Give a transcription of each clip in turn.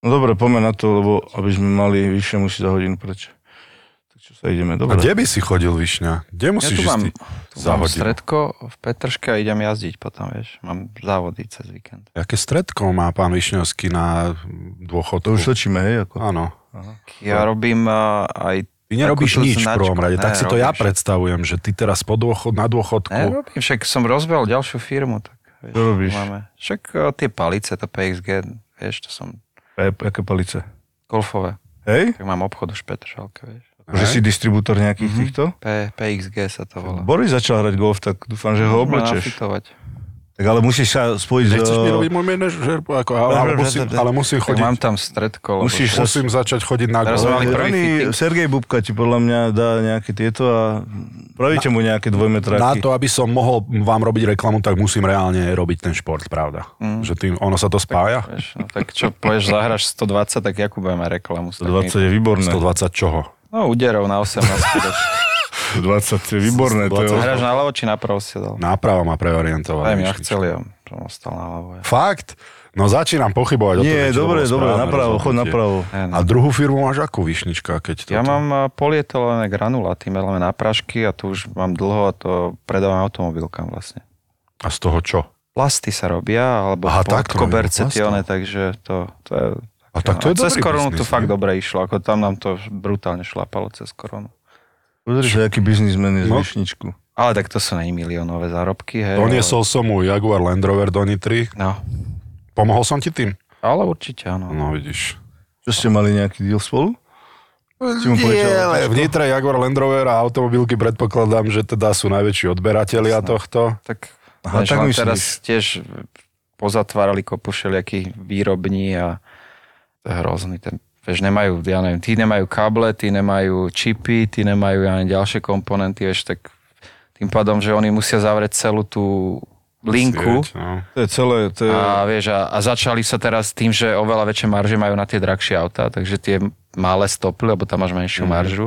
No dobre, poďme na to, lebo aby sme mali vyššie musí za hodinu preč. Tak čo sa ideme, A dobre. kde by si chodil, Višňa? Kde Ja musíš tu ísť mám, tu za mám hodinu? stredko v Petrške a idem jazdiť potom, vieš. Mám závody cez víkend. Aké stredko má pán Višňovský na To dôchodku? už točíme, hej? Ako... Áno. Ja robím uh, aj... Ty nerobíš nič v značku. prvom rade, tak Ne, si to ja robíš. predstavujem, že ty teraz po dôchod, na dôchodku, Nerobím, však som rozbehol ďalšiu firmu, tak vieš, Čo robíš? Máme. Však uh, tie palice, to PXG, vieš, to som E, aké palice? golfové. Hej? Tak mám obchod už Petržalke, vieš. Že si distribútor nejakých Mhm. týchto? P, PXG sa to volá. Boris začal hrať golf, tak dúfam, že ho Môžeme oblečeš. nafitovať. Tak ale musíš sa spojiť Nechceš mi s... robiť môj manažer? Ako, ale, ale, musím, ale musím Tak chodiť, mám tam stredko, lebo Musíš sa- musím začať chodiť na Oný fitting. Sergej Bubka ti podľa mňa dá nejaké tieto a pravíte mu nejaké Na dvojmetráky. to, aby som mohol vám robiť reklamu, tak musím reálne robiť ten šport, pravda. Mm. Že tým, ono sa to spája? Vieš, no, tak čo, povieš, zahraš 120, tak jakú budeme reklamu? 120 je výborné. 120 čoho? No, úderov na 18. vieš. 120 je výborné. To je... 120. Hráš na ľavo či napravo si dal? Náprava ma preorientovala. Aj mi ja chcel, ja som ostal na ľavo. Ja. Fakt? No začínam pochybovať o tom, Nie, že či to dobre, dobre, napravo, chod napravo. A druhú firmu máš akú Višnička? Keď toto... Ja mám a, polietylené granuláty, meleme na prašky a tu už mám dlho a to predávam automobilkám vlastne. A z toho čo? Plasty sa robia, alebo Aha, tak tie one, takže to, to je... A tak to je cez dobrý koronu to fakt dobre išlo, ako tam nám to brutálne šlapalo cez koronu. Pozri sa, aký biznismen je z No. Višničku. Ale tak to sú nej miliónové zárobky, hej. Doniesol som mu Jaguar Land Rover do Nitry. No, Pomohol som ti tým? ale určite áno. No vidíš. Čo ste mali nejaký deal spolu? Si mu ale v Nitre Jaguar Land Rover a automobilky predpokladám, že teda sú najväčší odberatelia tohto. Tak, Aha, tak myslíš. teraz tiež pozatvárali kopu všelijakých výrobní a to je hrozný. Ten, vieš, nemajú, ja neviem, tí nemajú káble, tí nemajú čipy, tí nemajú ja neviem, ďalšie komponenty, vieš, tak tým pádom, že oni musia zavrieť celú tú linku Sieť, no. To je celé, to je... a, vieš, a, a začali sa teraz tým, že oveľa väčšie marže majú na tie drahšie autá, takže tie malé stopy, lebo tam máš menšiu Mhm. maržu,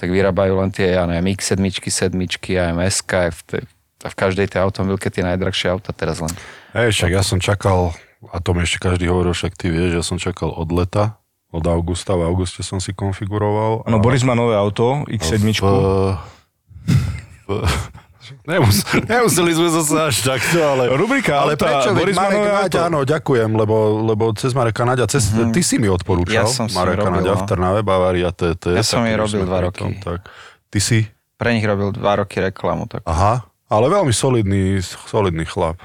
tak vyrábajú len tie, ja neviem, X7, 7, aj MSK, aj v, tej, a v každej tej automobilke tie najdrahšie auta teraz len. Hej, však ja som čakal, a to mi ešte každý hovoril, však ty vieš, ja som čakal od leta, od augusta, v auguste som si konfiguroval. Áno, Boris má nové auto, X7. V, v, nemus, nemuseli sme zase až takto, ale... Rubrika Ale auta, prečo? Boris Marek Naď, áno, ďakujem, lebo, lebo cez Mareka Naďa, cez, ty si mi odporúčal, Ja som si Mareka robil, Naďa no. v Trnave, Bavária, TT. Ja som jej robil dva roky. tom, Tak. Ty si? Pre nich robil dva roky reklamu, tak Aha, ale veľmi solidný, solidný chlap.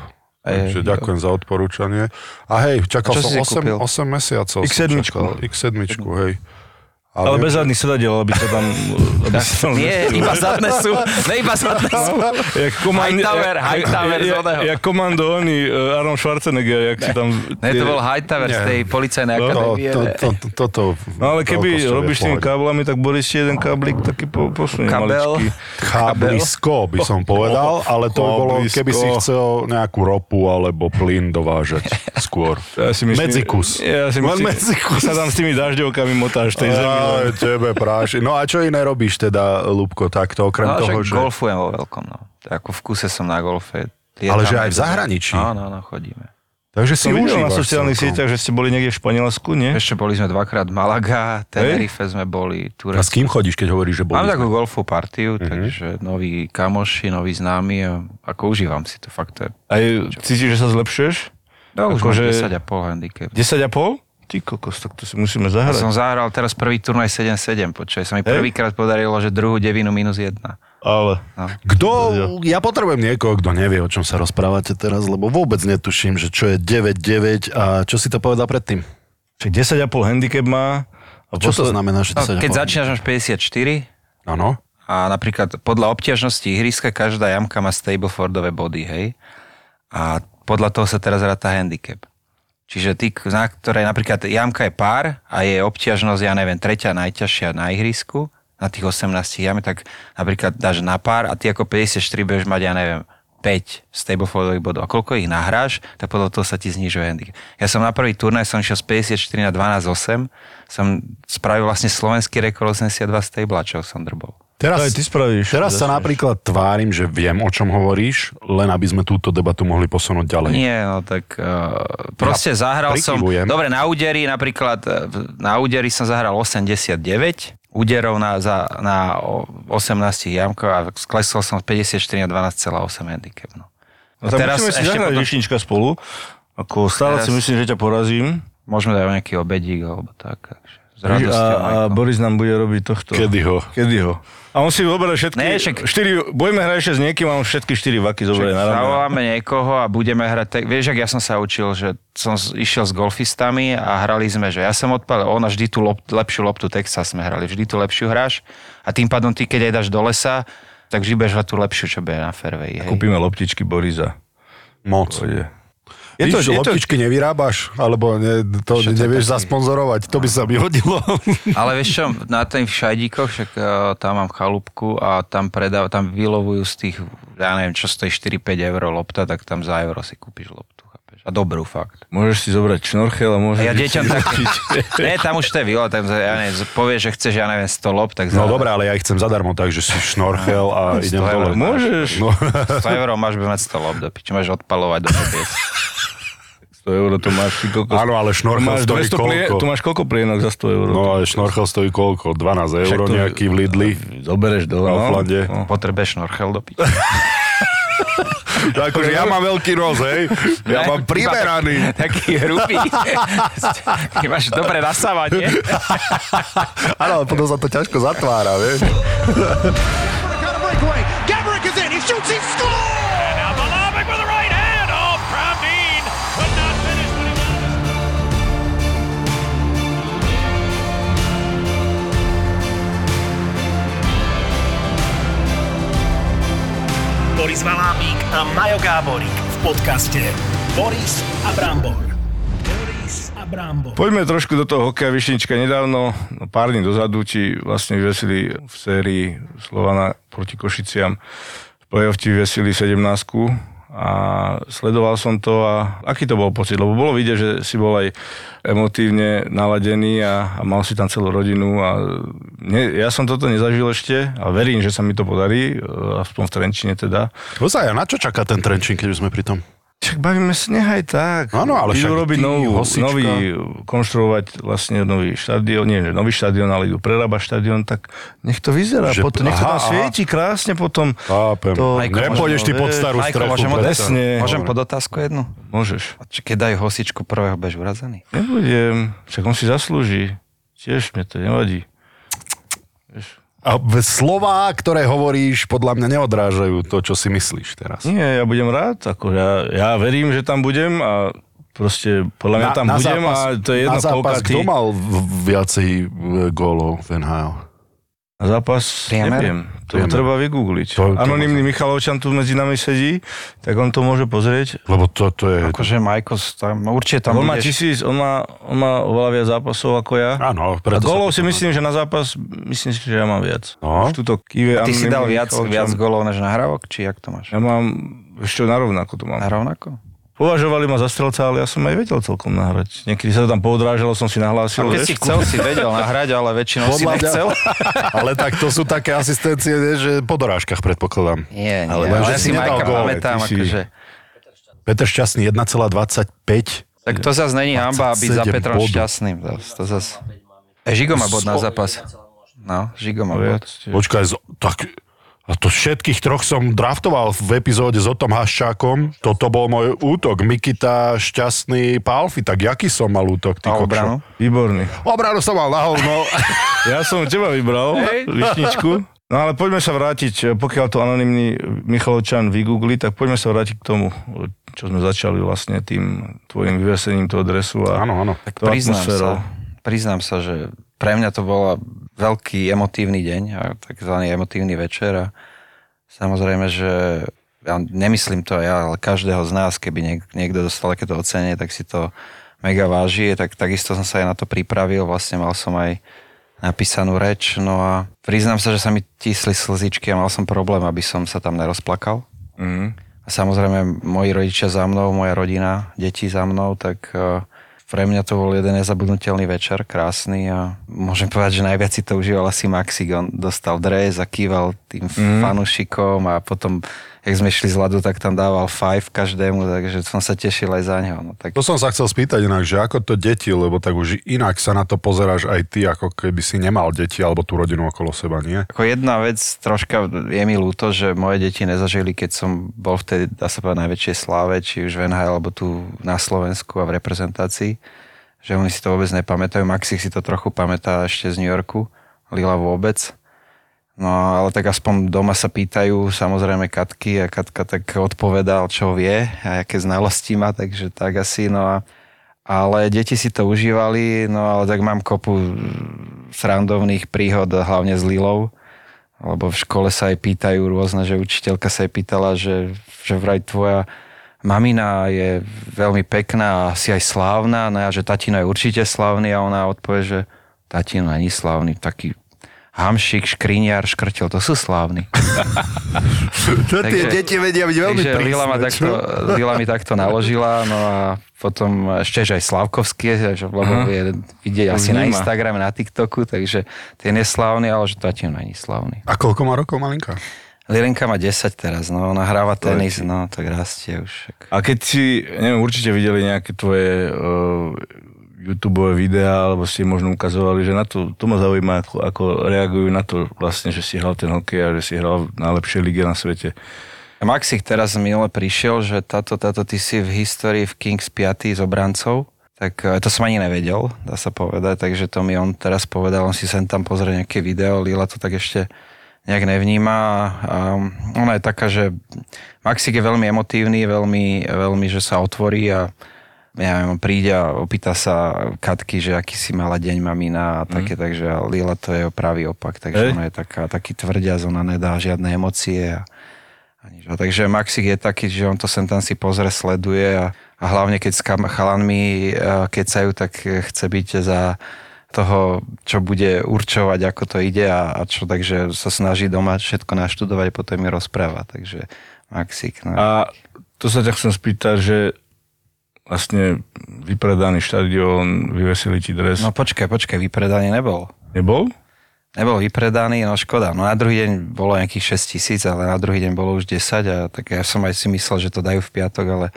Takže jo. ďakujem za odporúčanie. A hej, čakal A som si si 8, kúpil? 8 mesiacov. som X7. čakal. X7, hej. Ale viem, bez zadných sedadiel, aby sa tam... Aby sa tam Nie, iba zadné sú, ne iba zadné sú. Jak komando, Hightower, Hightower z jak, oného. jak komando uh, Arnold Schwarzenegger, jak si tam... Ne, to bol Hightower z tej policajnej to, akadémie. to, to, to, toto... No ale keby robíš tými káblami, tak Boris ti jeden káblik taký po, posunie Kabel. maličký. Cháblisko by som povedal, ale to bolo, keby si chcel nejakú ropu alebo plyn dovážať skôr. Ja si myslím, Medzikus. Ja si Len myslím, medzikus. sa tam s tými dažďovkami motáš tej zemi. Á, len. tebe práši. No a čo iné robíš teda, Lúbko, takto, okrem No, toho, že... golfujem vo veľkom, no. Ako v kuse som na golfe. Ale že aj v zahraničí? Áno, áno, chodíme. Takže si Som videl na sociálnych sieťach, že ste boli niekde v Španielsku, nie? Ešte boli sme dvakrát Malaga, Tenerife sme boli, A s Turecko. kým chodíš, keď hovoríš, že boli Mám sme? takú golfovú partiu, Mhm. takže noví kamoši, noví známi a ako užívam si to, fakt to je. Aj cítiš, že sa zlepšuješ? No, už Akože- mám 10,5 handicap. 10,5? Ty kokos, tak to si musíme Ja zahrať. som zahral teraz prvý turnaj 7-7, počkaj, sa mi Hej. prvýkrát podarilo, že druhú devinu minus 1. Ale... Kto, ja potrebujem niekoho, kto nevie, o čom sa rozprávate teraz, lebo vôbec netuším, že čo je 9-9 a čo si to povedal predtým. Však 10,5 handicap má. A Čo to posled- znamená, že No, 10,5? keď začínaš máš 54 Áno. a napríklad podľa obťažnosti ihriska každá jamka má Stablefordové body, hej? A podľa toho sa teraz ráta handicap. Čiže ty, na ktorej napríklad jamka je pár a je obťažnosť, ja neviem, tretia najťažšia na ihrisku, na tých 18 jamy, tak napríklad dáš na pár a ty ako 54 budeš mať, ja neviem, 5 stablefordových bodov. A koľko ich nahráš, tak podľa toho sa ti znižuje handicap. Ja som na prvý turnaj som išiel z 54 na 12,8, som spravil vlastne slovenský rekord 82 stablačov som drbol. Teraz, To aj ty spravíš. teraz sa napríklad tvárim, že viem, o čom hovoríš, len aby sme túto debatu mohli posunúť ďalej. Nie, no tak uh, proste zahral som... Dobre, na úderi napríklad, eh, na úderi som zahral 89 úderov na, za, na o- 18 jamkov a sklesol som 54 na 12,8 handicap. No. No, tak teraz si zahrať potom- spolu. Ako stále Teraz- si myslím, že ťa porazím. Môžeme dať nejaký obedík alebo tak. takže S A, radosťou. a. Boris nám bude robiť tohto. Kedy ho? Kedy ho? A on si vyberá všetky, Ne, však- štyri, budeme hrať ešte s niekým a on všetky štyri vaky zoberie na. Zavoláme niekoho a budeme hrať, tak, vieš, ak ja som sa učil, že som išiel s golfistami a hrali sme, že ja som odpalil, ona vždy tú lop, lepšiu loptu Texas sme hrali, vždy tú lepšiu hráš a tým pádom ty, keď aj dáš do lesa, tak vždy hrať tú lepšiu, čo bude na fairway. Hej. Kúpime loptičky Borisa. Moc. Pôjde. Je to, loptičky nevyrábaš? Alebo ne, to Čo to nevieš taký? zasponzorovať? To by sa mi hodilo. Ale vieš čo, na tých šajdíkoch, však uh, tam mám chalúbku a tam predáv, tam vylovujú z tých, ja neviem, čo stojí 4-5 eur lopta, tak tam za euro si kúpiš loptu? A dobrú fakt. Môžeš si zobrať šnorchel a môžeš... A ja deťom tak... Nie, tam už to je výlet, tam ja neviem, povieš, že chceš, ja neviem, 100 lop, tak za No dobré, ale ja ich chcem zadarmo, takže si šnorchel a idem 100 eur dole. máš. Môžeš. No, 100 eur máš by mať 100 lop do piči, máš odpalovať do nebies. 100 eur to máš ty koľko... Áno, ale šnorchel máš stojí 200 plie, koľko? tu máš koľko plienok za 100 eur? no ale šnorchel stojí koľko? 12 eur to- nejaký v Lidli. Zobereš do... Na Auflande. No. Potrebuješ šnorchel do piči. Akože ja mám veľký roz, hej? Ja mám primeraný. Taký hrubý. Ty máš dobre nasávanie. Áno, ale potom sa to ťažko zatvára, vieš? Boris Valábík a Majo Gáborík v podcaste Boris a Brambor. Boris. Poďme trošku do toho hokeja Višnička. Nedávno, no pár dní dozadu, ti vlastne vyvesili v sérii Slovana proti Košiciam. V play-off ti vyvesili 17 a sledoval som to a aký to bol pocit? Lebo bolo vidieť, že si bol aj emotívne naladený a, a mal si tam celú rodinu a ne, ja som toto nezažil ešte a verím, že sa mi to podarí, e, aspoň v Trenčine teda. Ozaj, a na čo čaká ten Trenčín, keď už sme pri tom? Však bavíme sa, nehaj tak. Áno, ale idú však robiť novú, hosička. nový, konštruovať vlastne nový štadión, nie, nový štadión, ale idú prerábať štadión, tak nech to vyzerá, Že- potom, nech to tam aha. svieti krásne potom. Chápem. To- Majko, Nepôjdeš ty pod starú Majko, strechu. môžem, Presne. môžem pod otázku jednu? Môžeš. A či keď dajú hosičku prvého, budeš urazený? Nebudem, však on si zaslúži. Tiež mne to nevadí. Vieš. A slová, ktoré hovoríš, podľa mňa neodrážajú to, čo si myslíš teraz. Nie, ja budem rád, ako ja, ja verím, že tam budem a proste podľa mňa tam budem a to je jedno, na zápas, koľka ty... kto mal viacej e, gólov v NHL? Na zápas, Priemer? neviem, to Priemer. treba vygoogliť. To- to Anonymný Michalovčan tu medzi nami sedí, tak on to môže pozrieť. Lebo to, to je... Akože Majko, tam, určite tam on má budeš... tisíc, on má, on má oveľa viac zápasov ako ja. Áno, A preto sa golov to- si myslím, že na zápas, myslím si, že ja mám viac. No. Už Tuto kýve Ty si dal viac, Michalovčan. viac golov než nahrávok, či jak to máš? Ja mám, ešte narovnako to mám. Na rovnako? Považovali ma za strelca, ale ja som aj vedel celkom nahrať. Niekedy sa to tam poodrážalo, som si nahlásil. A keď vieš, si chcel, si vedel nahrať, ale väčšinou si Podľa mňa- nechcel. Ale tak to sú také asistencie, vieš, že po dorážkach predpokladám. Nie, nie, Ale ale, že ja si si Majka pamätám, si- akože... Peter Šťastný 1,25. Tak to zase není hamba byť za 27 Petrom bodov. šťastným. To, zase... E, Žigo má bod na zápas. No, Žigo má bod. Počkaj, tak... A to všetkých troch som draftoval v epizóde s Otom Haščákom. Toto bol môj útok. Mikita, Šťastný, Palfi. Tak jaký som mal útok, ty A kokšo? obranu? Výborný. Obranu som mal na hovno. Ja som teba vybral, Višničku. No ale poďme sa vrátiť, pokiaľ to anonymný Michalovčan vygoogli, tak poďme sa vrátiť k tomu, čo sme začali vlastne tým tvojim vyvesením toho dresu a Áno, áno. Tak priznám atmosférou. sa, priznám sa, že pre mňa to bol veľký emotívny deň takzvaný emotívny večer a samozrejme, že ja nemyslím to ja, ale každého z nás, keby niek- niekto dostal takéto ocenenie, tak si to mega váži, tak takisto som sa aj na to pripravil, vlastne mal som aj napísanú reč, no a priznám sa, že sa mi tísli slzičky a mal som problém, aby som sa tam nerozplakal. Mhm. A samozrejme, moji rodičia za mnou, moja rodina, deti za mnou, tak eh, pre mňa to bol jeden nezabudnutelný večer, krásny a môžem povedať, že najviac si to užíval asi Maxik. On dostal dres a kýval tým mm. fanúšikom a potom, jak sme šli z ľadu, tak tam dával five každému, takže som sa tešil aj za neho. No, tak... To som sa chcel spýtať inak, že ako to deti, lebo tak už inak sa na to pozeráš aj ty, ako keby si nemal deti alebo tú rodinu okolo seba, nie? Ako jedna vec, troška je mi ľúto, že moje deti nezažili, keď som bol vtedy, dá sa povedať, najväčšej sláve, či už v NHL, alebo tu na Slovensku a v reprezentácii že oni si to vôbec nepamätajú. Maxi si to trochu pamätá ešte z New Yorku, Lila vôbec. No ale tak aspoň doma sa pýtajú samozrejme Katky a Katka tak odpovedal, čo vie a aké znalosti má, takže tak asi. No a, ale deti si to užívali, no ale tak mám kopu srandovných príhod, hlavne s Lilou, lebo v škole sa aj pýtajú rôzne, že učiteľka sa aj pýtala, že, že vraj tvoja mamina je veľmi pekná a si aj slávna, no a že tatino je určite slávny a ona odpovie, že tatino není slávny, taký hamšik, škriniar, škrtel, to sú slávni. to tie deti vedia byť veľmi takže prísne. Lila, ma takto, Lila mi takto naložila, no a potom ešte že aj Slavkovský, že lebo je, vidieť asi na Instagrame, na TikToku, takže ten je slávny, ale že tatino není slávny. A koľko má rokov malinka? Lilinka má 10 teraz, no ona hráva tenis, no tak rastie už. A keď si, neviem, určite videli nejaké tvoje uh, YouTube videá, alebo ste možno ukazovali, že na to, to ma zaujíma, ako, ako reagujú na to vlastne, že si hral ten hokej a že si hral v najlepšej lige na svete. Maxik teraz minule prišiel, že táto, táto ty si v histórii v Kings 5 s obrancov, tak eh, to som ani nevedel, dá sa povedať, takže to mi on teraz povedal, on si sem tam pozrie nejaké video, Lila to tak ešte nejak nevníma. A ona je taká, že Maxik je veľmi emotívny, veľmi, veľmi, že sa otvorí a ja neviem, príde a opýta sa Katky, že aký si mala deň mamina a také, mm. takže Lila to je pravý opak, takže Ej. ona je taká, taký tvrdia, ona nedá žiadne emócie a, a nič. A takže Maxik je taký, že on to sem tam si pozre, sleduje a, a hlavne keď s chalanmi kecajú, tak chce byť za toho, čo bude určovať, ako to ide a, a čo, takže sa snaží doma všetko naštudovať, potom mi rozpráva, takže Maxik. No. A to sa ťa chcem spýtať, že vlastne vypredaný štadión, vyvesili ti dres. No počkaj, počkaj, vypredaný nebol. Nebol? Nebol vypredaný, no škoda. No na druhý deň bolo nejakých 6 tisíc, ale na druhý deň bolo už 10 a tak ja som aj si myslel, že to dajú v piatok, ale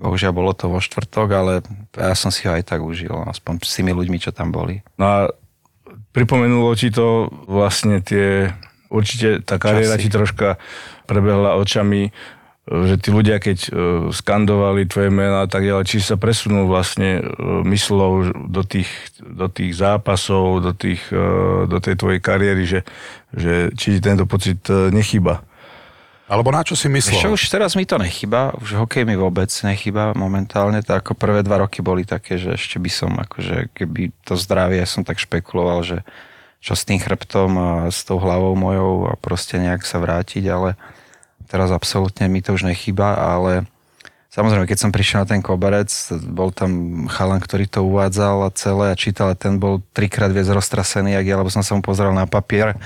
Bohužiaľ bolo to vo štvrtok, ale ja som si ho aj tak užil, aspoň s tými ľuďmi, čo tam boli. No a pripomenulo ti to vlastne tie, určite tá kariéra Časy. ti troška prebehla očami, že tí ľudia, keď uh, skandovali tvoje mená a tak ďalej, či sa presunul vlastne uh, myslou do tých, do tých zápasov, do, tých, uh, do tej tvojej kariéry, že, že či ti tento pocit nechýba? Alebo na čo si myslel? Ešte už teraz mi to nechyba, už hokej mi vôbec nechyba momentálne, tak ako prvé dva roky boli také, že ešte by som, akože keby to zdravie, ja som tak špekuloval, že čo s tým chrbtom a s tou hlavou mojou a proste nejak sa vrátiť, ale teraz absolútne mi to už nechyba, ale samozrejme, keď som prišiel na ten koberec, bol tam chalan, ktorý to uvádzal a celé a čítal a ten bol trikrát viac roztrasený, jak ja, lebo som sa mu pozrel na papier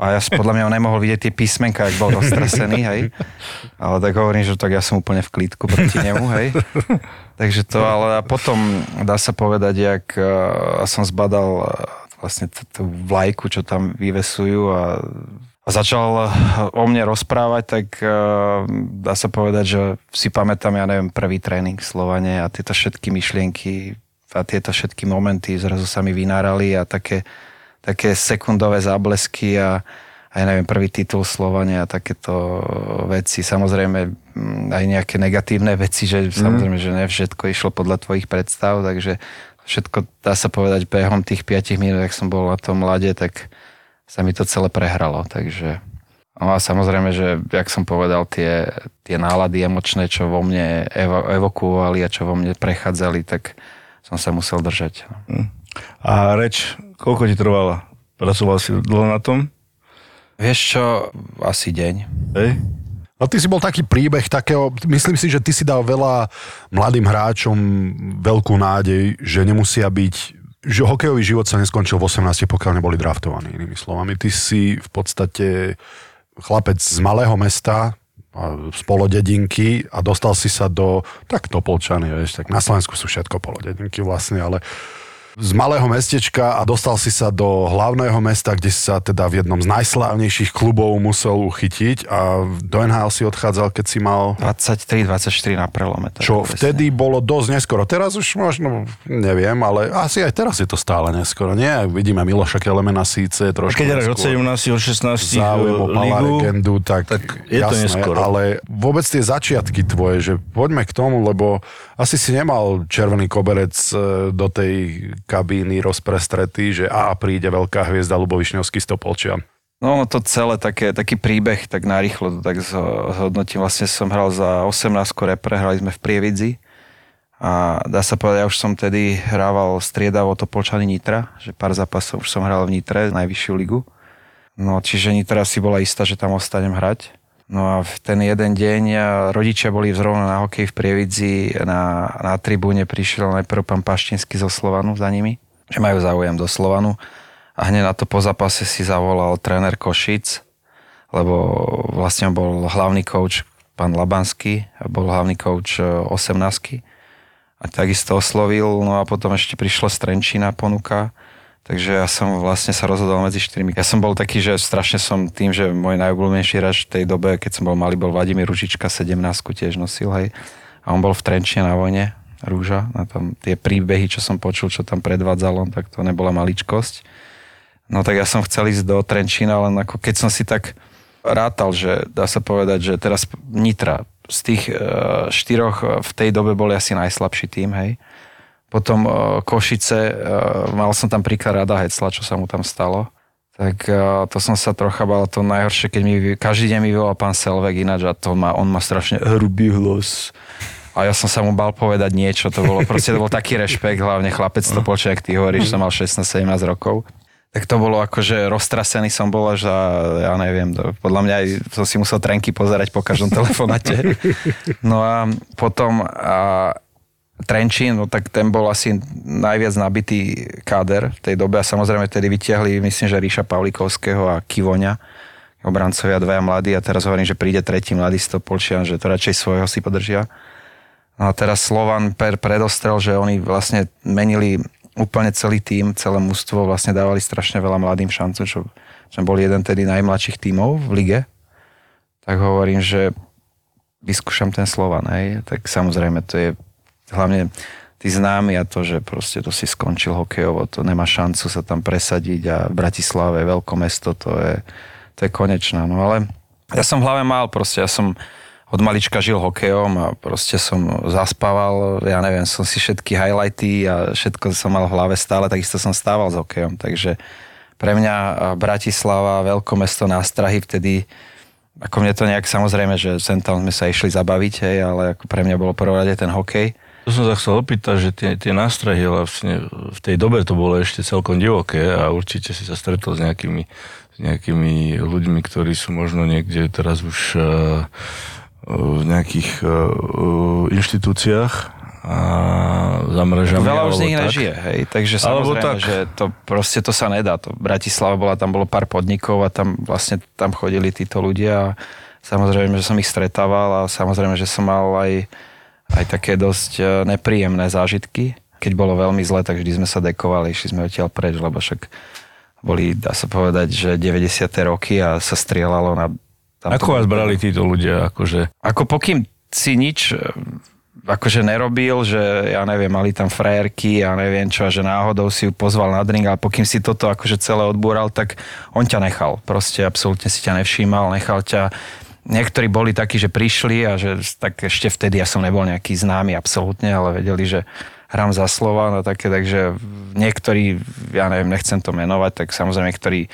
a ja podľa mňa nemohol vidieť tie písmenka, ak bol roztrasený, hej. Ale tak hovorím, že tak ja som úplne v klítku proti nemu, hej. Takže to, ale potom dá sa povedať, jak uh, som zbadal uh, vlastne tú vlajku, čo tam vyvesujú a, a začal o mne rozprávať, tak uh, dá sa povedať, že si pamätám, ja neviem, prvý tréning Slovane a tieto všetky myšlienky a tieto všetky momenty zrazu sa mi vynárali a také také sekundové záblesky a aj neviem, prvý titul Slovania a takéto veci. Samozrejme mm, aj nejaké negatívne veci, že mm. samozrejme, že ne všetko išlo podľa tvojich predstav, takže všetko dá sa povedať behom tých 5 minút, ak som bol na tom mlade, tak sa mi to celé prehralo, takže No a samozrejme, že jak som povedal, tie, tie nálady emočné, čo vo mne evo, evokuovali a čo vo mne prechádzali, tak som sa musel držať. Mm. A reč, koľko ti trvala? Pracoval si dlho na tom? Vieš čo, asi deň. Hej? No ty si bol taký príbeh takého, myslím si, že ty si dal veľa mladým hráčom veľkú nádej, že nemusia byť, že hokejový život sa neskončil v 18, pokiaľ neboli draftovaní, inými slovami. Ty si v podstate chlapec z malého mesta, z polodedinky a dostal si sa do, tak Topolčany, vieš, tak na Slovensku sú všetko polodedinky vlastne, ale z malého mestečka a dostal si sa do hlavného mesta, kde si sa teda v jednom z najslávnejších klubov musel uchytiť a do NHL si odchádzal, keď si mal 23-24 na prelome. tak čo presne. vtedy bolo dosť neskoro. Teraz už možno, neviem, ale asi aj teraz je to stále neskoro. Nie, vidíme Miloša Kelemena síce trošku Keď hráš od neskôr. 17, od 16 záujem o legendu, tak, tak je to jasné, neskoro. ale vôbec tie začiatky tvoje, že poďme k tomu, lebo asi si nemal červený koberec e, do tej kabíny rozprestretý, že a príde veľká hviezda Lubo Višňovský z Topolčian. No to celé také, taký príbeh, tak narýchlo to tak zho- zhodnotím. Vlastne som hral za 18 repre, hrali sme v Prievidzi a dá sa povedať, ja už som tedy hrával striedavo Topolčany Nitra, že pár zápasov už som hral v Nitre, najvyššiu ligu. No čiže Nitra si bola istá, že tam ostanem hrať. No a v ten jeden deň a rodičia boli zrovna na hokej v Prievidzi, na, na tribúne prišiel najprv pán Paštinsky zo Slovanu za nimi, že majú záujem do Slovanu. A hneď na to po zápase si zavolal tréner Košic, lebo vlastne bol hlavný coach pán Labanský, bol hlavný coach 18 a takisto oslovil, no a potom ešte prišlo z Trenčína ponuka, takže ja som vlastne sa rozhodol medzi štyrmi. Ja som bol taký, že strašne som tým, že môj najobľúbenejší hráč v tej dobe, keď som bol malý, bol Vladimír Ružička, 17 tiež nosil, hej. A on bol v Trenčine na vojne, Rúža, na tam tie príbehy, čo som počul, čo tam predvádzal on, tak to nebola maličkosť. No tak ja som chcel ísť do Trenčína, len ako keď som si tak rátal, že dá sa povedať, že teraz Nitra z tých e, štyroch e, v tej dobe boli asi najslabší tým, hej. Potom e, Košice, e, mal som tam príklad Rada Hecla, čo sa mu tam stalo. Tak e, to som sa trocha bal, to najhoršie, keď mi, každý deň mi volal pán Selvek ináč a to má, on má strašne hrubý hlas. A ja som sa mu bal povedať niečo, to bolo proste, to bol taký rešpekt, hlavne chlapec to počuť, ak ty hovoríš, som mal 16-17 rokov. Tak to bolo akože roztrasený som bol až a ja neviem, to, podľa mňa aj som si musel trenky pozerať po každom telefonáte. No a potom a Trenčín, no tak ten bol asi najviac nabitý káder v tej dobe a samozrejme tedy vytiahli, myslím, že Ríša Pavlikovského a Kivoňa, obrancovia dvaja mladí a teraz hovorím, že príde tretí mladý Stopolčian, že to radšej svojho si podržia. No a teraz Slovan per predostrel, že oni vlastne menili úplne celý tým, celé mužstvo vlastne dávali strašne veľa mladým šancu, čo, čo bol jeden tedy najmladších tímov v lige. Tak hovorím, že vyskúšam ten Slovan, hej. Tak samozrejme to je hlavne tí známi a to, že proste to si skončil hokejovo, to nemá šancu sa tam presadiť a v Bratislave veľké mesto, to je, to je konečná. No ale ja som v hlave mal, proste ja som od malička žil hokejom a proste som zaspával, ja neviem, som si všetky highlighty a všetko som mal v hlave stále, takisto som stával s hokejom, takže pre mňa Bratislava, veľké mesto nástrahy, vtedy ako mne to nejak samozrejme, že sem tam sme sa išli zabaviť, hej, ale ako pre mňa bolo prvorade ten hokej. To som sa chcel opýtať, že tie, tie nástrahy vlastne v tej dobe to bolo ešte celkom divoké a určite si sa stretol s nejakými, s nejakými ľuďmi, ktorí sú možno niekde teraz už uh, v nejakých uh, inštitúciách a za mrežami. Veľa už z nich nežije, hej, takže samozrejme, tak. že to proste to sa nedá. To Bratislava bola, tam bolo pár podnikov a tam vlastne tam chodili títo ľudia a samozrejme, že som ich stretával a samozrejme, že som mal aj, aj také dosť e, nepríjemné zážitky. Keď bolo veľmi zle, tak vždy sme sa dekovali, išli sme odtiaľ preč, lebo však boli, dá sa povedať, že 90. roky a sa strieľalo na... tam Ako vás brali títo ľudia? Akože, Ako pokým si nič e, akože nerobil, že ja neviem, mali tam frajerky a neviem čo, že náhodou si ju pozval na drink, ale pokým si toto akože celé odbúral, tak on ťa nechal. Proste absolútne si ťa nevšímal, nechal ťa Niektorí boli takí, že prišli a že tak ešte vtedy ja som nebol nejaký známy absolútne, ale vedeli, že hrám za slova, no také, takže niektorí, ja neviem, nechcem to menovať, tak samozrejme niektorí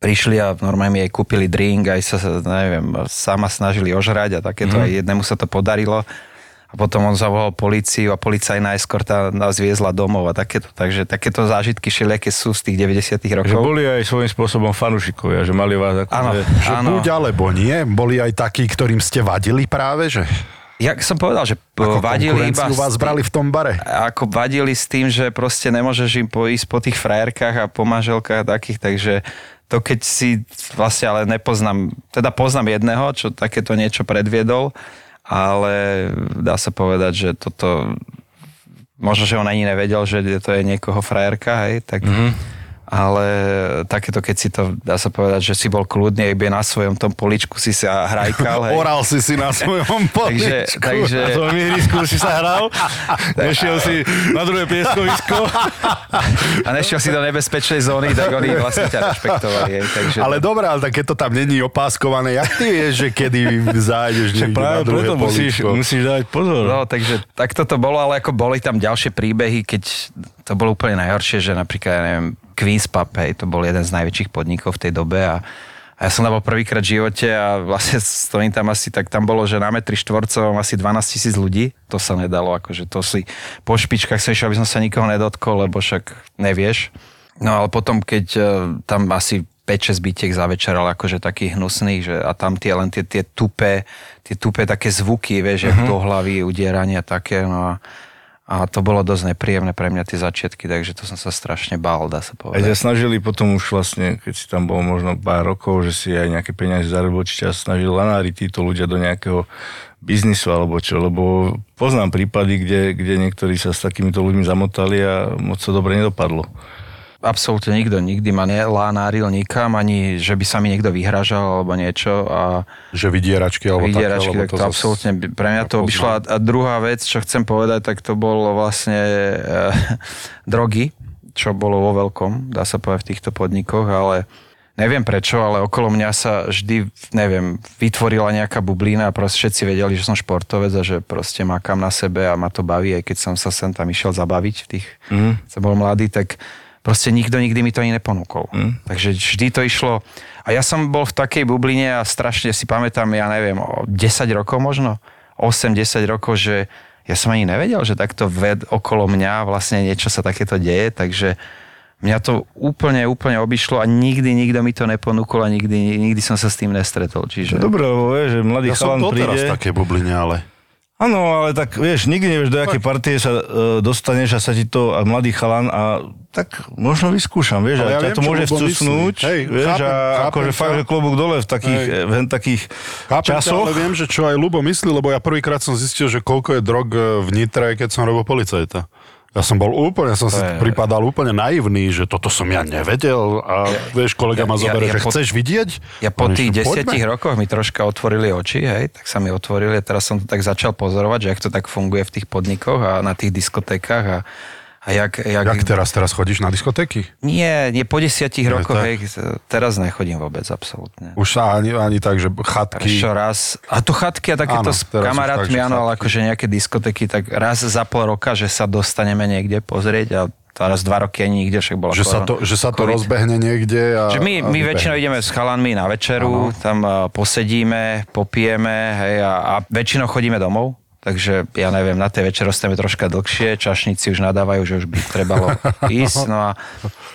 prišli a normálne mi aj kúpili drink, aj sa, neviem, sama snažili ožrať a takéto, mm. aj jednému sa to podarilo. A potom on zavolal políciu a policajná eskorta nás viezla domov a takéto. Takže takéto zážitky všelijaké sú z tých 90 že rokov. boli aj svojím spôsobom fanúšikovia, že mali vás ako, Áno, že, Že áno. buď alebo nie, boli aj takí, ktorým ste vadili práve, že Jak som povedal, že Ako vadili iba... vás brali v tom bare. ako vadili s tým, že proste nemôžeš im poísť po tých frajerkách a po manželkách a takých, takže to keď si vlastne ale nepoznám, teda poznám jedného, čo takéto niečo predviedol, ale dá sa povedať, že toto možno, že on ani nevedel, že to je niekoho frajerka, hej, tak mm-hmm. Ale takéto, keď si to, dá sa povedať, že si bol kľudný, iba na svojom tom poličku si sa hrajkal, hej. Oral si si na svojom takže, poličku. takže, Na tom ihrisku si sa hral, nešiel si na druhé pieskovisko. a nešiel si do nebezpečnej zóny, tak oni vlastne ťa rešpektovali. Hej, takže Ale dobré, ale tak keď to tam není opáskované, jak ty vieš, že kedy zájdeš Že niekde na druhé preto musíš, musíš dávať pozor. No, takže tak toto bolo, ale ako boli tam ďalšie príbehy, keď to bolo úplne najhoršie, že napríklad, ja neviem, Queen's Pub, hej, to bol jeden z najväčších podnikov v tej dobe a a ja som tam bol prvýkrát v živote a vlastne stojím tam asi, tak tam bolo, že na metri štvorcovom asi 12 tisíc ľudí. To sa nedalo, akože to si po špičkách som išiel, aby som sa nikoho nedotkol, lebo však nevieš. No ale potom, keď e, tam asi 5-6 bytiek zavečeral akože takých hnusných, že a tam tie len tie, tie tupé, tie tupé také zvuky, vieš, uh-huh. do hlavy, udierania také, no a, a to bolo dosť nepríjemné pre mňa tie začiatky, takže to som sa strašne bál, dá sa Aj sa povedať. snažili potom už vlastne, keď si tam bol možno pár rokov, že si aj nejaké peniaze zarobil, či ťa snažili lanáriť títo ľudia do nejakého biznisu alebo čo, lebo poznám prípady, kde, kde niektorí sa s takýmito ľuďmi zamotali a moc to dobre nedopadlo. Absolútne nikto, nikdy ma nelánáril nikam, ani že by sa mi niekto vyhražal alebo niečo a Že vydieračky alebo vydieračky, také, tak to, zas- absolútne pre mňa to obišlo. A druhá vec, čo chcem povedať, tak to bolo vlastne e, drogy, čo bolo vo veľkom, dá sa povedať v týchto podnikoch, ale neviem prečo, ale okolo mňa sa vždy, neviem, vytvorila nejaká bublina a proste všetci vedeli, že som športovec a že proste makám na sebe a ma to baví, aj keď som sa sem tam išiel zabaviť v tých, mm. som bol mladý, tak proste nikto nikdy mi to ani neponúkol. Mm. Takže vždy to išlo. A ja som bol v takej bubline a strašne si pamätám, ja neviem, o 10 rokov možno, 8-10 rokov, že ja som ani nevedel, že takto ved okolo mňa vlastne niečo sa takéto deje, takže mňa to úplne, úplne obišlo a nikdy nikto mi to neponúkol a nikdy, nikdy som sa s tým nestretol. Čiže... Dobre, lebo vieš, že mladý Ja som chalan príde... v takej bubline, ale... Áno, ale tak vieš, nikdy nevieš, do akej partie sa e, dostaneš a sa ti to, a mladý chalan a tak možno vyskúšam, vieš, Ale ja viem, to môže. Hej, vieš, chápem, a chápem akože fakt, že klobúk dole v takých, Hej. v takých Chápem časoch. ale viem, že čo aj Lubo myslí, lebo ja prvýkrát som zistil, že koľko je drog e, v Nitre, keď som robil policajta. Ja som bol úplne, som si je- pripadal úplne naivný, že toto som ja nevedel a vieš, kolega ma Ja- ja- zoberie, ja že po- chceš vidieť? Ja po tých desiatich rokoch mi troška otvorili oči, hej, tak sa mi otvorili a teraz som to tak začal pozorovať, že jak to tak funguje v tých podnikoch a na tých diskotékach a, a jak, jak, Jak teraz, teraz chodíš na diskotéky? Nie, nie po desiatich Nie, rokoch, hej, teraz nechodím vôbec, absolútne. Už ani, ani tak, že chatky... Ešte raz. A to chatky a takéto s kamarátmi, áno, ale akože nejaké diskotéky, tak raz za pol roka, že sa dostaneme niekde pozrieť a teraz dva roky ani nikde, však bola Že sa to, že sa to COVID. rozbehne niekde a... Že my, a my väčšinou ideme s chalanmi na večeru, tam a, posedíme, popijeme hej, a, a väčšinou chodíme domov. Takže ja neviem, na tej večer ostaneme troška dlhšie, čašníci už nadávajú, že už by trebalo ísť. No a,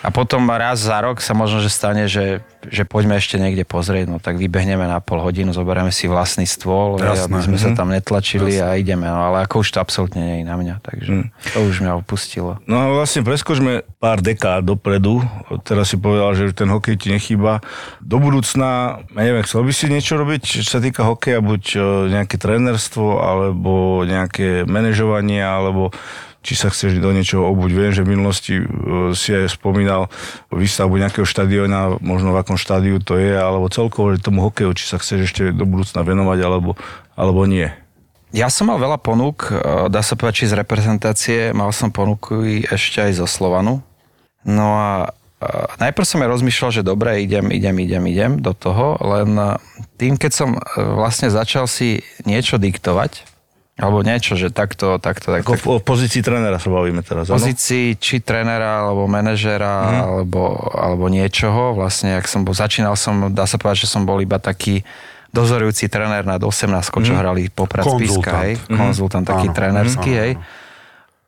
a potom raz za rok sa možno, že stane, že, že poďme ešte niekde pozrieť, no tak vybehneme na pol hodinu, zoberieme si vlastný stôl, Jasné, aby sme sa mhm. tam netlačili a ideme. No, ale ako už to absolútne nie je na mňa, takže Mhm. to už mňa opustilo. No a vlastne preskočme pár dekád dopredu. Teraz si povedal, že ten hokej ti nechýba. Do budúcna, ja neviem, chcel by si niečo robiť, čo sa týka hokeja, buď e, nejaké trénerstvo, alebo nejaké manažovanie, alebo či sa chceš do niečoho obuť. Viem, že v minulosti e, si aj spomínal výstavbu nejakého štadióna, možno v akom štádiu to je, alebo celkovo tomu hokeju, či sa chceš ešte do budúcna venovať, alebo, alebo nie. Ja som mal veľa ponúk, eh, dá sa povedať, či z reprezentácie, mal som ponuky ešte aj zo Slovanu. No a eh, najprv som aj rozmýšľal, že dobre, idem, idem, idem, idem do toho, len tým, keď som vlastne začal si niečo diktovať, alebo niečo, že takto, takto, takto. Ako v, pozícii trénera sa bavíme teraz, áno? pozícii či trénera, alebo manažera, Mhm. alebo, alebo niečoho. Vlastne, ak som bol, začínal som, dá sa povedať, že som bol iba taký dozorujúci tréner nad 18, čo hrali Poprad. Spiska, hej. Konzultant, taký Áno. trénerský, Mhm. hej.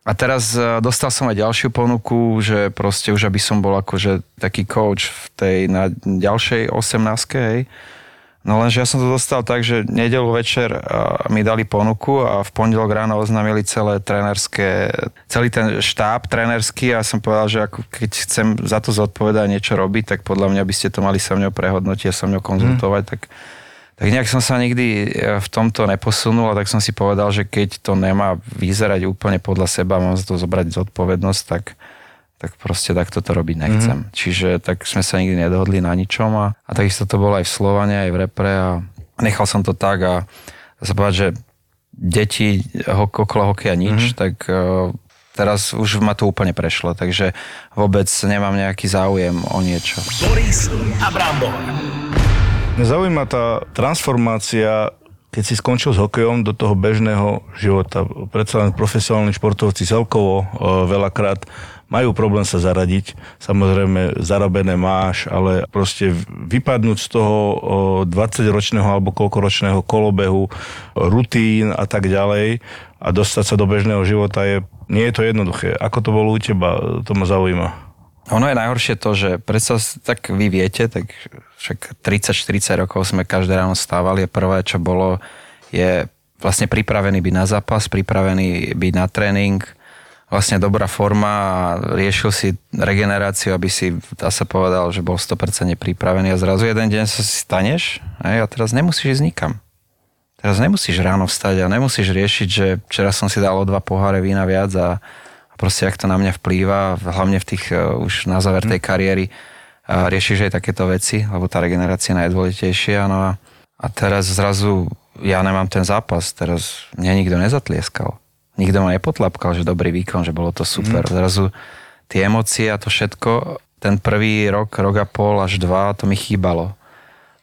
A teraz e, dostal som aj ďalšiu ponuku, že proste už aby som bol akože taký coach v tej na ďalšej 18, hej. No lenže ja som to dostal tak, že nedelu večer mi dali ponuku a v pondelok ráno oznámili celé trénerské, celý ten štáb trénerský a som povedal, že ako keď chcem za to zodpovedať niečo robiť, tak podľa mňa by ste to mali sa mňou prehodnotiť a sa mňou konzultovať, mm. tak tak nejak som sa nikdy e, v tomto neposunul a tak som si povedal, že keď to nemá vyzerať úplne podľa seba, mám za to zobrať zodpovednosť, tak, tak proste takto to robiť nechcem. Mm-hmm. Čiže tak sme sa nikdy nedohodli na ničom a, a takisto to bolo aj v Slovane, aj v repre a nechal som to tak a sa povedať, že deti hok, okolo hokeja nič, mm-hmm. tak uh, teraz už ma to úplne prešlo, takže vôbec nemám nejaký záujem o niečo. Boris a Brambor. Mňa zaujíma tá transformácia keď si skončil s hokejom do toho bežného života. Predsa len profesionálni športovci celkovo e, veľakrát majú problém sa zaradiť. Samozrejme, zarobené máš, ale proste vypadnúť z toho 20-ročného alebo koľkoročného kolobehu, rutín a tak ďalej a dostať sa do bežného života je, nie je to jednoduché. Ako to bolo u teba? To ma zaujíma. Ono je najhoršie to, že predsa tak vy viete, tak však 30-40 rokov sme každé ráno stávali a prvé, čo bolo, je vlastne pripravený byť na zápas, pripravený byť na tréning, vlastne dobrá forma a riešil si regeneráciu, aby si, dá sa povedal, že bol 100% pripravený a zrazu jeden deň sa si staneš a teraz nemusíš ísť nikam. Teraz nemusíš ráno vstať a nemusíš riešiť, že včera som si dal o dva poháre vína viac a, a proste ak to na mňa vplýva, hlavne v tých uh, už na záver tej kariéry, uh, riešiš aj takéto veci, lebo tá regenerácia je najdôležitejšia. No a, a teraz zrazu ja nemám ten zápas, teraz mňa nikto nezatlieskal nikto ma nepotlapkal, že dobrý výkon, že bolo to super. Mm. Zrazu tie emócie a to všetko, ten prvý rok, rok a pol až dva, to mi chýbalo.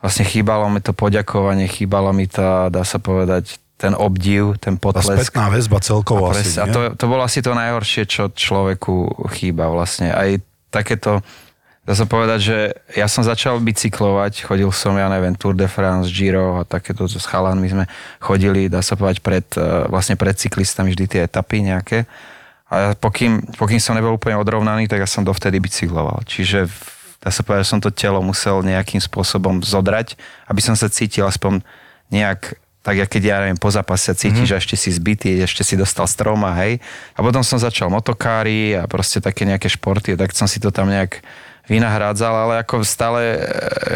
Vlastne chýbalo mi to poďakovanie, chýbalo mi tá, dá sa povedať, ten obdiv, ten potlesk. Tá spätná väzba celkovo a, pres, asi, a to, to bolo asi to najhoršie, čo človeku chýba vlastne. Aj takéto Dá sa povedať, že ja som začal bicyklovať, chodil som, ja neviem, Tour de France, Giro a takéto s chalanmi sme chodili, dá sa povedať, pred, e, vlastne pred cyklistami vždy tie etapy nejaké. A ja, pokým, pokým som nebol úplne odrovnaný, tak ja som dovtedy bicykloval. Čiže dá sa povedať, že som to telo musel nejakým spôsobom zodrať, aby som sa cítil aspoň nejak tak ja keď ja neviem, po zápase cítiš, mm-hmm. že ešte si zbytý, ešte si dostal stroma, hej. A potom som začal motokári a proste také nejaké športy, tak som si to tam nejak vynahrádzal, ale ako stále e,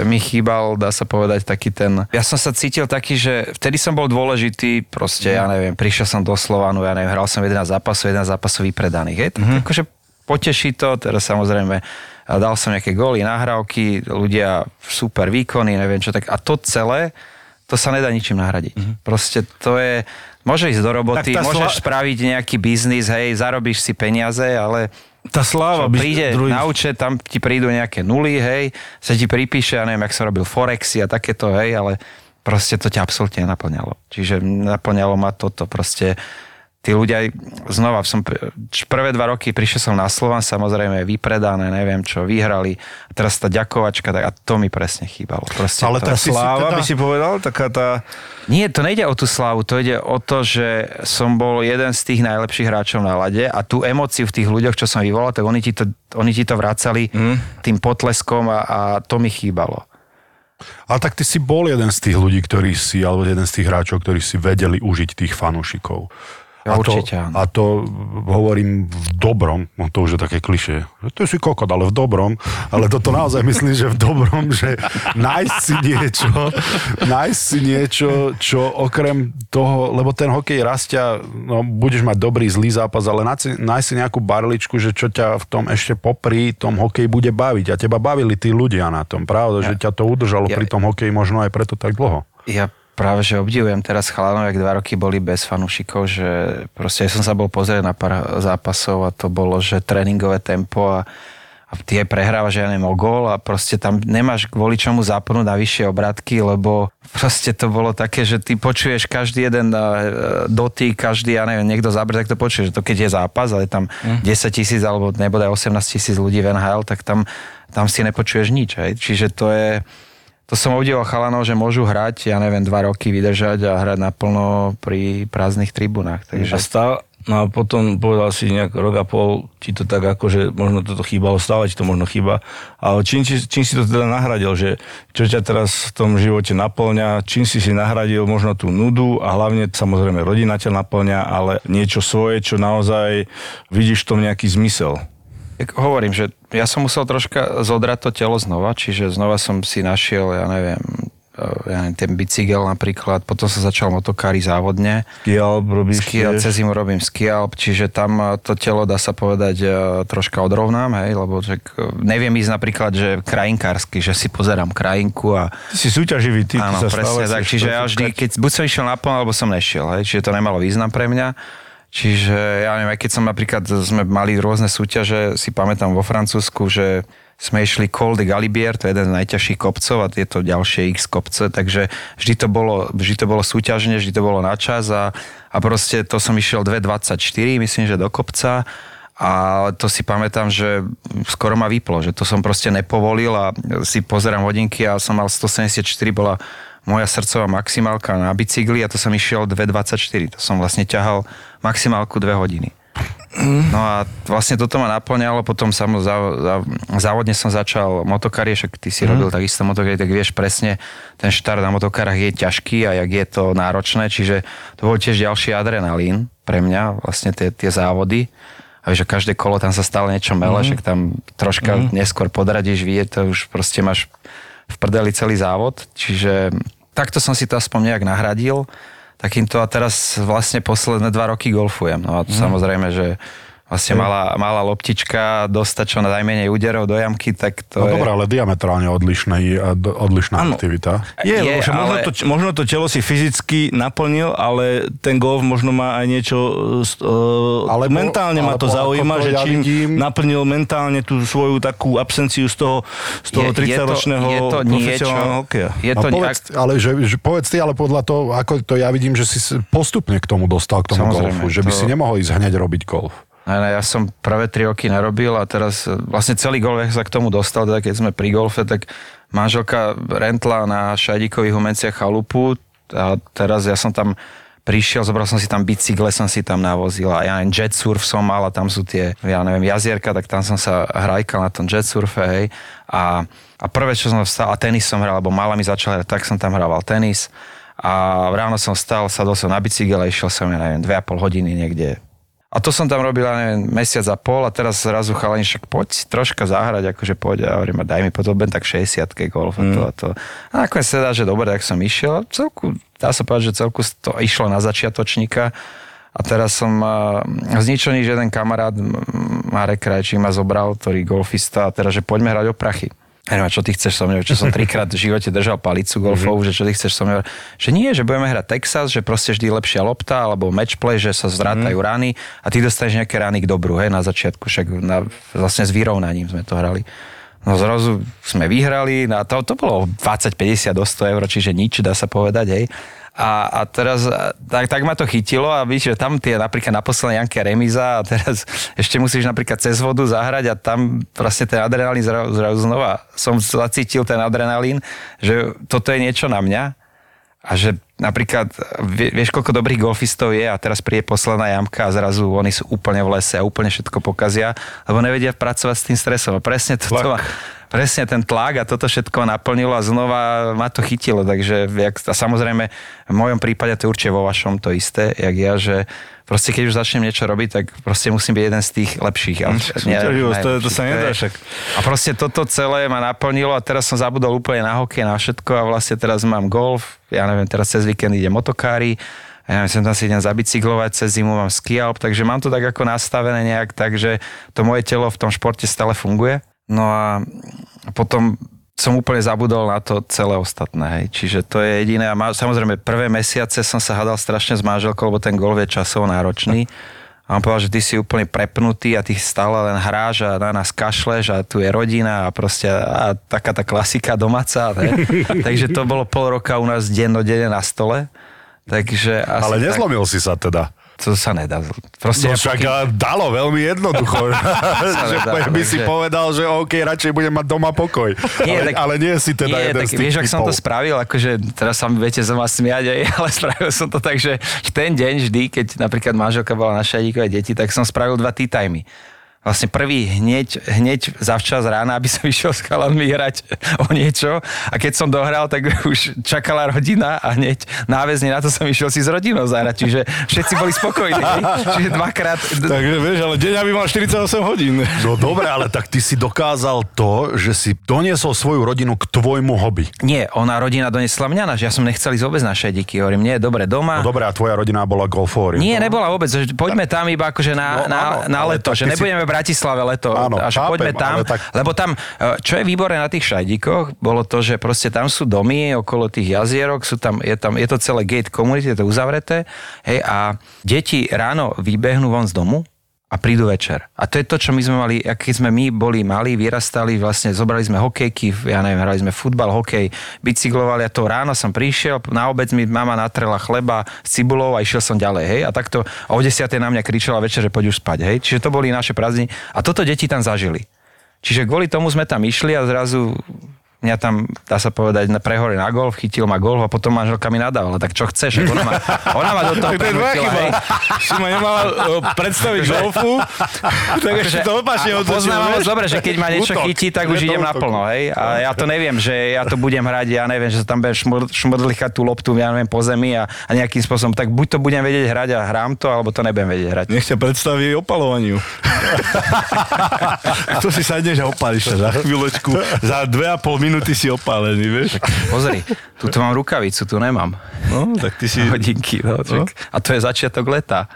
mi chýbal, dá sa povedať, taký ten... Ja som sa cítil taký, že vtedy som bol dôležitý, proste, ja neviem, prišiel som do Slovanu, ja neviem, hral som 11 zápasov, 11 zápasov vypredaných, hej, tak mm-hmm. akože poteší to, teraz samozrejme dal som nejaké góly, nahrávky, ľudia super výkony, neviem čo, tak a to celé, to sa nedá ničím nahradiť. Mm-hmm. Proste to je, môžeš ísť do roboty, môžeš sla... spraviť nejaký biznis, hej, zarobíš si peniaze, ale tá sláva by... Príde druhý... na účet, tam ti prídu nejaké nuly, hej, sa ti pripíše, ja neviem, jak som robil Forexy a takéto, hej, ale proste to ťa absolútne naplňalo. Čiže naplňalo ma toto proste tí ľudia, znova som, prvé dva roky prišiel som na Slovan, samozrejme vypredané, neviem čo, vyhrali. A teraz tá ďakovačka, tak a to mi presne chýbalo. Proste Ale tá sláva, teda... by si povedal, taká tá... Nie, to nejde o tú slávu, to ide o to, že som bol jeden z tých najlepších hráčov na lade a tú emociu v tých ľuďoch, čo som vyvolal, tak oni ti to, oni ti to vracali mm. tým potleskom a, a to mi chýbalo. Ale tak ty si bol jeden z tých ľudí, ktorí si, alebo jeden z tých hráčov, ktorí si vedeli užiť tých fanúšikov. Ja, a, určite, to, a to hovorím v dobrom, no to už je také kliše, že to si kokot, ale v dobrom, ale toto naozaj myslím, že v dobrom, že nájsť si niečo, nájsť si niečo, čo okrem toho, lebo ten hokej rastia, no budeš mať dobrý, zlý zápas, ale nájsť si nejakú barličku, že čo ťa v tom ešte popri tom hokeji bude baviť. A teba bavili tí ľudia na tom, pravda, ja, že ťa to udržalo ja, pri tom hokeji možno aj preto tak dlho. Ja práve, že obdivujem teraz chalanov, jak dva roky boli bez fanúšikov, že proste ja som sa bol pozrieť na pár zápasov a to bolo, že tréningové tempo a, a ty aj prehrávaš, ja neviem, o gól a proste tam nemáš kvôli čomu zapnúť na vyššie obratky, lebo proste to bolo také, že ty počuješ každý jeden e, dotyk, každý, ja neviem, niekto zabre, tak to počuješ, že to keď je zápas, ale tam mm. 10 tisíc alebo nebude 18 tisíc ľudí v NHL, tak tam, tam si nepočuješ nič. Hej. Čiže to je, to som obdivoval chalanov, že môžu hrať, ja neviem, dva roky vydržať a hrať naplno pri prázdnych tribunách. Takže... A stále, No a potom povedal si nejak rok a pol, ti to tak ako, že možno toto chýbalo, stále ti to možno chýba. Ale čím, čím si to teda nahradil, že čo ťa teraz v tom živote naplňa, čím si si nahradil možno tú nudu a hlavne samozrejme rodina ťa naplňa, ale niečo svoje, čo naozaj vidíš v tom nejaký zmysel. Hovorím, že ja som musel troška zodrať to telo znova, čiže znova som si našiel, ja neviem, eh, ja neviem, ten bicykel napríklad, potom som začal motokári závodne. Skialp robíš Skialp, tiež? cez zimu robím skialp, čiže tam eh, to telo, dá sa povedať, eh, troška odrovnám, hej, lebo že neviem ísť napríklad, že krajinkársky, že si pozerám krajinku a Ty si súťaživý, ty, Áno, ty sa presne tak. Čiže ja vždy, keď buď som išiel naplno, alebo som nešiel. Hej. Čiže to nemalo význam pre mňa. Čiže ja neviem, aj keď som napríklad, sme mali rôzne súťaže, si pamätám vo Francúzsku, že sme išli Col de Galibier, to je jeden z najťažších kopcov a tieto ďalšie X kopce, takže vždy to bolo, vždy to bolo súťažne, vždy to bolo na čas a, a proste to som išiel 2.24, myslím, že do kopca a to si pamätám, že skoro ma vyplo, že to som proste nepovolil a si pozerám hodinky a som mal 174, bola moja srdcová maximálka na bicykli a to som išiel 2.24. To som vlastne ťahal maximálku 2 hodiny. No a vlastne toto ma naplňalo, potom sam, za, za, závodne som začal motokárie, však ty si robil takisto motokárie, tak vieš presne, ten štart na motokárach je ťažký a jak je to náročné, čiže to bol tiež ďalší adrenalín pre mňa, vlastne tie, tie závody. A vieš, že každé kolo tam sa stále niečo mele, však tam troška neskôr podradíš, vie, to už proste máš v prdeli celý závod, čiže takto som si to aspoň nejak nahradil takýmto a teraz vlastne posledné dva roky golfujem. No a Mhm. samozrejme, že vlastne malá, malá loptička, dostať čo na najmenej úderov do jamky, tak to No je... dobré, ale diametrálne odlišný, odlišná Áno. aktivita. Je, Je, lebo však možno, ale- to, možno to telo si fyzicky naplnil, ale ten golf možno má aj niečo, uh, Alebo- mentálne ma to zaujíma, to že ja čím vidím- naplnil mentálne tú svoju takú absenciu z toho, z toho 30-ročného je to profesionálneho niečo, hokeja. je No to povedz, ale že, že povedz ty, ale podľa toho, ako to ja vidím, že si postupne k tomu dostal, k tomu Samozrejme, golfu, že by to- si nemohol ísť hneď robiť golf. Ja som prvé tri roky narobil a teraz e, vlastne celý golf, sa k tomu dostal, teda keď sme pri golfe, tak manželka rentla na Šajdikových humenciach chalupu a teraz ja som tam prišiel, zobral som si tam bicykle, som si tam navozil a ja neviem, jet surf som mal a tam sú tie, ja neviem, jazierka, tak tam som sa hrajkal na tom jet surfe, hej. A, a prvé, čo som vstal, a tenis som hral, lebo mala mi začala hrať, tak som tam hrával tenis. A ráno som stal, sadol som na bicykel a išiel som, ja neviem, dve a pol hodiny niekde a to som tam robil, neviem, mesiac a pol a teraz zrazu chalani, však poď troška zahrať, akože poď a hovorím, a daj mi potom len tak 60 golf a to a to. A nakoniec sa dá, že dobre, tak som išiel. Celku, dá sa povedať, že celku to išlo na začiatočníka. A teraz som a, z ničo nič jeden kamarát Marek Krajčík ma zobral, ktorý golfista a teraz, že poďme hrať o prachy. Ja neviem, čo ty chceš so mnou, čo som trikrát v živote držal palicu golfovú, že čo ty chceš so mnou, že nie, že budeme hrať Texas, že proste vždy lepšia lopta, alebo matchplay, že sa zvrátajú rany a ty dostaneš nejaké rany k dobru, hej, na začiatku, však na, vlastne s vyrovnaním sme to hrali. No zrazu sme vyhrali, no a to, to bolo 20, 50 do 100 eur, čiže nič, dá sa povedať, hej. A, a teraz, tak, tak ma to chytilo a víš, že tam tie napríklad na poslednej Janke remíza a teraz ešte musíš napríklad cez vodu zahrať a tam vlastne ten adrenalín zrazu, zrazu znova. Som zacítil ten adrenalín, že toto je niečo na mňa a že napríklad, vie- vieš, koľko dobrých golfistov je a teraz príde posledná jamka a zrazu oni sú úplne v lese a úplne všetko pokazia, lebo nevedia pracovať s tým stresom. A presne toto presne ten tlak a toto všetko naplnilo a znova ma to chytilo. Takže a samozrejme v mojom prípade to je určite vo vašom to isté, jak ja, že proste keď už začnem niečo robiť, tak proste musím byť jeden z tých lepších. A, súťaživosť, to je- to sa najlepších. nedá však. a proste toto celé ma naplnilo a teraz som zabudol úplne na hokej, na všetko a vlastne teraz mám golf, ja neviem, teraz cez víkend ide motokári, ja sem tam si idem zabicyklovať, cez zimu mám skialp, takže mám to tak ako nastavené nejak, takže to moje telo v tom športe stále funguje. No a potom som úplne zabudol na to celé ostatné, hej. Čiže to je jediné. A má, samozrejme, prvé mesiace som sa hádal strašne s manželkou, lebo ten golf je časovo náročný. A on povedal, že ty si úplne prepnutý a ty stále len hráš a na nás kašleš a tu je rodina a proste a taká tá klasika domáca. Ne? Takže to bolo pol roka u nás dennodenne na stole. Takže asi Ale tak- nezlomil si sa teda. To sa nedá. Proste No ja však pokým- dalo veľmi jednoducho. že nedá, by si takže- povedal, že OK, radšej budem mať doma pokoj. Nie, ale, tak- ale nie si teda nie, jeden tak z tých vieš, ak som to spravil, akože teraz sa mi viete za ma smiať, aj, ale spravil som to tak, že v ten deň vždy, keď napríklad manželka bola na šadíkové deti, tak som spravil dva tea timey. Vlastne prvý hneď, hneď zavčas rána, aby som išiel s chalanmi hrať o niečo a keď som dohral, tak už čakala rodina a hneď náväzne na to som išiel si s rodinou zahrať, čiže všetci boli spokojní. Čiže dvakrát... Takže vieš, ale deň aby mal 48 hodín. No dobre, ale tak ty si dokázal to, že si doniesol svoju rodinu k tvojmu hobby. Nie, ona rodina donesla mňa, že ja som nechcel ísť vôbec na šediky. Hovorím, nie, dobre, doma. No dobre, a tvoja rodina bola golfórium. Nie, nebola vôbec. Poďme tam iba akože na, No, na, áno, na leto, že ty si- nebudeme v Bratislave leto. Áno, a že chápem, poďme tam, tak- lebo tam, e, čo je výborné na tých šajdíkoch, bolo to, že proste tam sú domy okolo tých jazierok, sú tam, je, tam, je to celé gate community, je to uzavreté, hej, a deti ráno vybehnú von z domu, a prídu večer. A to je to, čo my sme mali, keď sme my boli mali, vyrastali, vlastne zobrali sme hokejky, ja neviem, hrali sme futbal, hokej, bicyklovali a to ráno som prišiel, na obec mi mama natrela chleba s cibulou a išiel som ďalej, hej. A takto a o 10. na mňa kričala večer, že poď už spať, hej. Čiže to boli naše prázdniny a toto deti tam zažili. Čiže kvôli tomu sme tam išli a zrazu mňa tam, dá sa povedať, na prehore na golf, chytil ma golf a potom manželka mi nadávala. Tak čo chceš? Ona ma, ona ma do toho to hej. Si ma nemala uh, predstaviť golfu, tak ešte to opačne otočil, Poznávam moc dobre, že keď ma niečo Útok. chytí, tak už idem naplno, hej. A ja to neviem, že ja to budem hrať, ja neviem, že sa tam budem šmr- šmrdlichať tú loptu, ja neviem, po zemi a, a nejakým spôsobom, tak buď to budem vedieť hrať a hrám to, alebo to nebudem vedieť hrať. Nech ťa predstaví opalovaniu. to si sadneš a opálíš sa za chvíľočku. Za dve a pol minúty si opálený, vieš? Pozri, tu mám rukavicu, tu nemám. No, tak ty si... Hodinky, no, čak. A to je začiatok leta.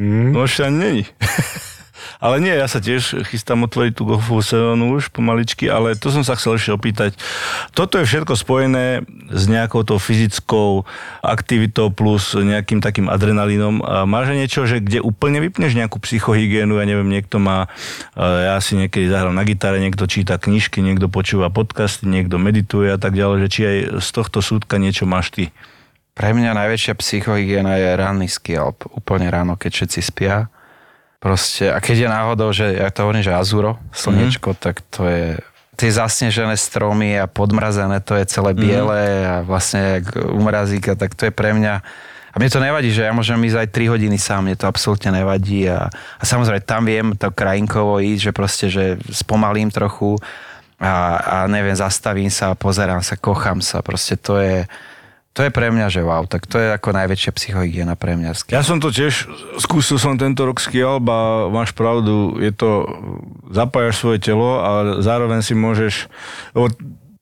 No ešte ani není. Ale nie, ja sa tiež chystám otvoriť tú golfovú sezónu už pomaličky, ale to som sa chcel ešte opýtať. Toto je všetko spojené s nejakou tou fyzickou aktivitou plus nejakým takým adrenalínom. Máš niečo, že kde úplne vypneš nejakú psychohygienu, ja neviem, niekto má, e, ja si niekedy zahral na gitare, niekto číta knižky, niekto počúva podcasty, niekto medituje a tak ďalej, že či aj z tohto súdka niečo máš ty. Pre mňa najväčšia psychohygiena je ranný skialp. Úplne ráno, keď všetci spia. Proste, a keď je náhodou, že ja to hovorím, že azuro, slniečko, mm-hmm. tak to je tie zasnežené stromy a podmrazené, to je celé biele a vlastne jak umrazíka, tak to je pre mňa a mne to nevadí, že ja môžem ísť aj 3 hodiny sám, mne to absolútne nevadí a, a samozrejme tam viem to krajinkovo ísť, že proste, že spomalím trochu a, a neviem, zastavím sa, pozerám sa, kochám sa, proste to je, to je pre mňa, že wow, tak to je ako najväčšia psychohygiena pre mňa. Ja som to tiež, skúsil som tento rok skialb a máš pravdu, je to, zapájaš svoje telo a zároveň si môžeš, lebo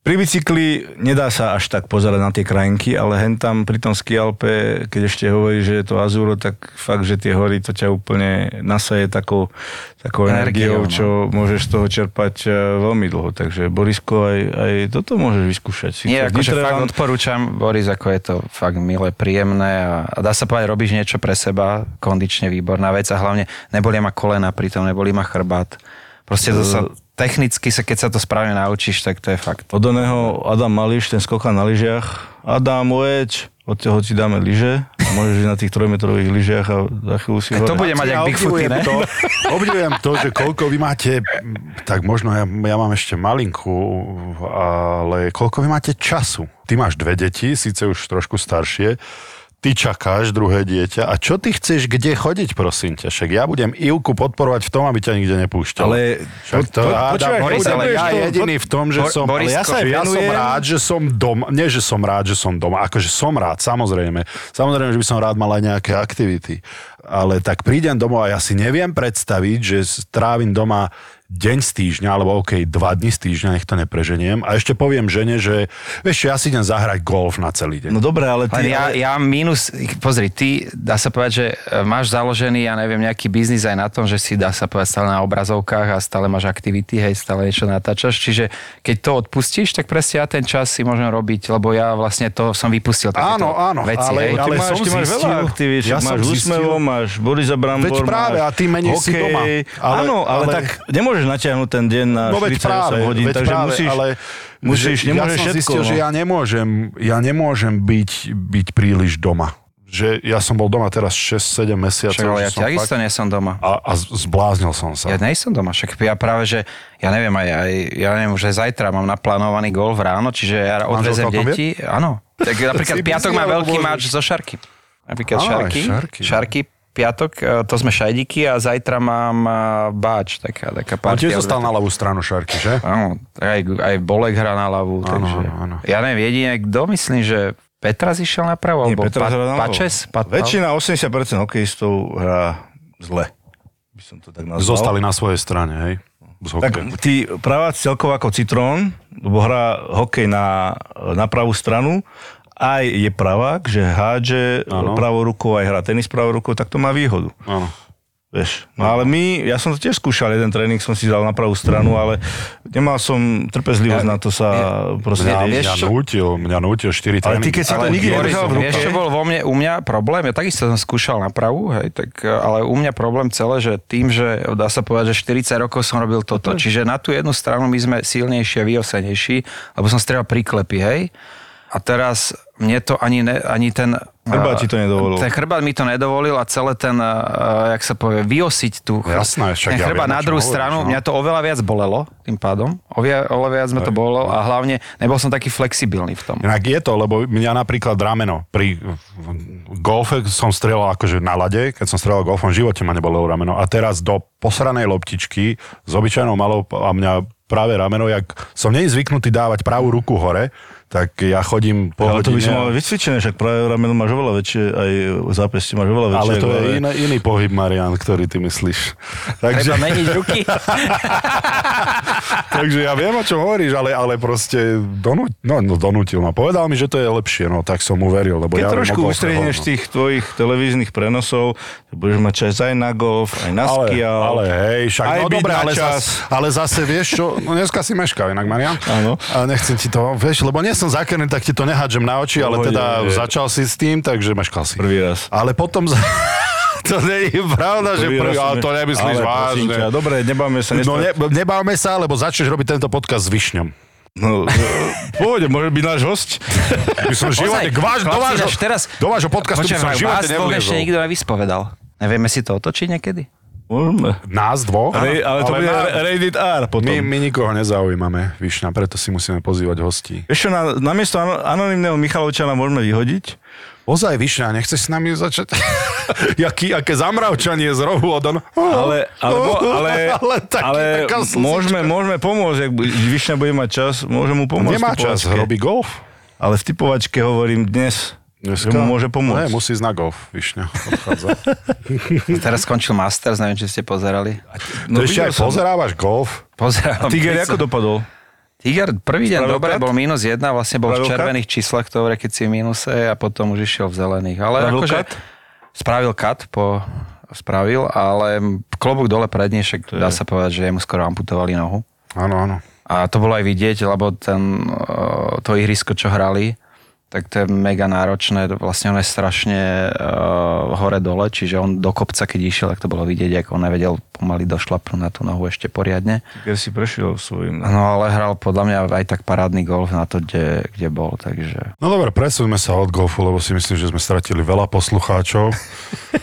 pri bicykli nedá sa až tak pozerať na tie krajinky, ale hen tam pri tom skialpe, keď ešte hovorí, že je to azúro, tak fakt, že tie hory to ťa úplne nasaje takou, takou Energiou, energiou, no. čo môžeš z toho čerpať eh, veľmi dlho. Takže Borisko, aj, aj toto môžeš vyskúšať. Nie, akože fakt vám- odporúčam, Boris, ako je to fakt milé, príjemné a, a dá sa povedať, robíš niečo pre seba, kondične výborná vec a hlavne nebolí ma kolena pritom, nebolí ma chrbát. Proste to sa, technicky sa, keď sa to správne naučíš, tak to je fakt. Od oného Adam Mališ, ten skokan na lyžiach. Adam, ujeď, od toho ti dáme lyže. Môžeš ísť na tých trojmetrových lyžiach a za chvíľu si To bude mať Ja jak Bigfooty, ne? to, obdivujem to, že koľko vy máte, tak možno ja, ja mám ešte malinku, ale koľko vy máte času? Ty máš dve deti, síce už trošku staršie, ty čakáš druhé dieťa a čo ty chceš kde chodiť, prosím ťa? Však ja budem Ivku podporovať v tom, aby ťa nikde nepúšťal. Ale Však to, po- Adam, počúvaj, Boris, ale ja to- jediný v tom, že Bor- som... Boris, ja, sa, ja som rád, že som doma. Nie, že som rád, že som doma. Akože som rád, samozrejme. Samozrejme, že by som rád mal aj nejaké aktivity. Ale tak prídem domov a ja si neviem predstaviť, že strávim doma deň z týždňa, alebo OK, dva dni z týždňa, nech to nepreženiem. A ešte poviem žene, že vieš, ja si idem zahrať golf na celý deň. No dobre, ale ty... Len ja, ale- ja minus, pozri, ty, dá sa povedať, že e, máš založený, ja neviem, nejaký biznis aj na tom, že si, dá sa povedať, stále na obrazovkách a stále máš aktivity, hej, stále niečo natáčaš, čiže keď to odpustíš, tak presne ja ten čas si môžem robiť, lebo ja vlastne to som vypustil Áno, áno, veci, ale- hej. Ty ale máš, som ty máš zistil- veľa aktivít, ja máš úsmevo, máš Borisa Brambor, Veď práve, máš a ty menej si hokej. doma. Ale- Áno, ale, ale- tak nemôžeš natiahnuť ten deň na No veď 48 práve, hodín, veď takže práve, musíš, ale musíš že nemôžeš ja som všetko. zistil, no. že ja nemôžem, ja nemôžem byť, byť príliš doma. že ja som bol doma teraz 6-7 mesiacov. Však, ale ja takisto fakt- nie som doma. a, a zbláznil som sa. Ja nie som doma, však ja práve, že ja neviem, aj, aj ja neviem, že zajtra mám naplánovaný golf ráno, čiže ja odvezem deti. Áno. Tak napríklad piatok má veľký máč zo šarky. Napríklad aj šarky. šarky. Šarky piatok, e, to sme šajdiky a zajtra mám e, báč, taká, taká On partia. tiež zostal na ľavú stranu šarky, že? Áno, aj, aj Bolek hrá na ľavú, takže... áno, áno. Ja neviem, jedine, kto myslím, že Petras išiel na pravú, Nie, alebo Petra pa, na. Pačes? Pa, Väčšina, 80% hokejistov hrá zle. By som to tak nazval. Zostali na svojej strane, hej? Z Tak tí praváci celkovo ako Citrón, lebo hrá hokej na, na pravú stranu, aj je pravák, že hádže Áno. pravou rukou, aj hrá tenis pravou rukou, tak to má výhodu. Áno. Vieš. No ale my, ja som to tiež skúšal, jeden tréning som si dal na pravú stranu, ale nemal som trpezlivosť na to sa proste Mňa, riešiť. mňa nútil, mňa nútil 4 Ale ty tréningy. keď si to nikdy nedržal v ruke, Vieš, čo bol vo mne, u mňa problém? Ja takisto som skúšal na pravú, hej, tak, ale u mňa problém celé, že tým, že dá sa povedať, že 40 rokov som robil toto. Čiže na tú jednu stranu my sme silnejší a vyosenejší, lebo som strieľal príklepy, hej. A teraz mne to ani, ne, ani ten... Chrbát e, ti to nedovolil. Ten chrbát mi to nedovolil a celé ten, uh, jak sa povie, vyosiť tú Jasné, však ten ja chrbát na druhú hovoríš, stranu, no. mňa to oveľa viac bolelo tým pádom. Oveľa, viac ma to bolelo a hlavne nebol som taký flexibilný v tom. Inak je to, lebo mňa napríklad rameno pri golfe som strieľal akože na lade, keď som strieľal golfom, v živote ma nebolelo rameno. A teraz do posranej loptičky s obyčajnou malou a mňa práve rameno, jak som nie zvyknutý dávať pravú ruku hore, tak ja chodím po ale to by hodine. som mal vycvičené, však práve rameno máš oveľa väčšie, aj zápestie máš oveľa väčšie. ale to je iný, iný pohyb, Marian, ktorý ty myslíš. Takže, Treba meniť ruky. takže ja viem, o čom hovoríš, ale, ale proste donú, no, no, donútil ma. Povedal mi, že to je lepšie, no tak som mu veril. Lebo Keď ja trošku ustrihneš hovno. tých tvojich televíznych prenosov, budeš mať čas aj na golf, aj na Ale, skial. ale hej, však aj no dobre, ale, čas. zas, ale zase vieš čo, no dneska si meškal inak, Marian. Áno. A nechcem ti to, vieš, lebo nie som zakrný, tak ti to nehádžem na oči, ale teda je. začal si s tým, takže meškal si. Prvý raz. Ale potom... to nie je pravda, že prvý, raz ale to nemyslíš ale vážne. ťa, Dobre, nebáme sa. No nestať- ne, nebávame sa, lebo začneš robiť tento podcast s Višňom. No, pôjde, môže byť náš host. My som živote, k váš, do, vášho, teraz, do vášho podcastu by som živote vás ešte nikto nevyspovedal. Nevieme si to otočiť niekedy? Môžeme. Nás dvoch? Ale, ale to bude na- Rated R potom. my, my nikoho nezaujímame, Višňa, preto si musíme pozývať hostí. Ešte na, namiesto ano- anonimného Michalovčana môžeme vyhodiť. Ozaj, Višňa, nechceš s nami začať? Jaký, aké zamravčanie z rohu od on... Ale, alebo, ale, ale, taký, ale môžeme, môžeme pomôcť, ak Vyšňa bude mať čas, môžem mu pomôcť. Nemá čas, robí golf. Ale v typovačke hovorím dnes, že mu môže pomôcť. Ne, musí ísť na golf, Višňa. Odchádza. Teraz skončil Masters, neviem, či ste pozerali. No, ešte aj som. pozerávaš golf? Pozerám. Tiger, tridsať. ako dopadol? Tiger prvý deň Spravil dobre, kat? bol minus jedna, vlastne bol v Spravil červených číslach, ktoré keď si v minuse a potom už išiel v zelených. Ale Spravil akože kat? spravil kat po spravil, ale klobúk dole predne, však dá sa povedať, že jemu skoro amputovali nohu. Áno, áno. A to bolo aj vidieť, lebo ten, eh, to ihrisko, čo hrali, tak to je mega náročné, vlastne on je strašne uh, hore-dole, čiže on do kopca, keď išiel, tak to bolo vidieť, ako on nevedel pomaly došlapnúť na tú nohu ešte poriadne. Tiger si prešiel svojim... No ale hral podľa mňa aj tak parádny golf na to, kde, kde bol, takže... No dobre, presúďme sa od golfu, lebo si myslím, že sme stratili veľa poslucháčov.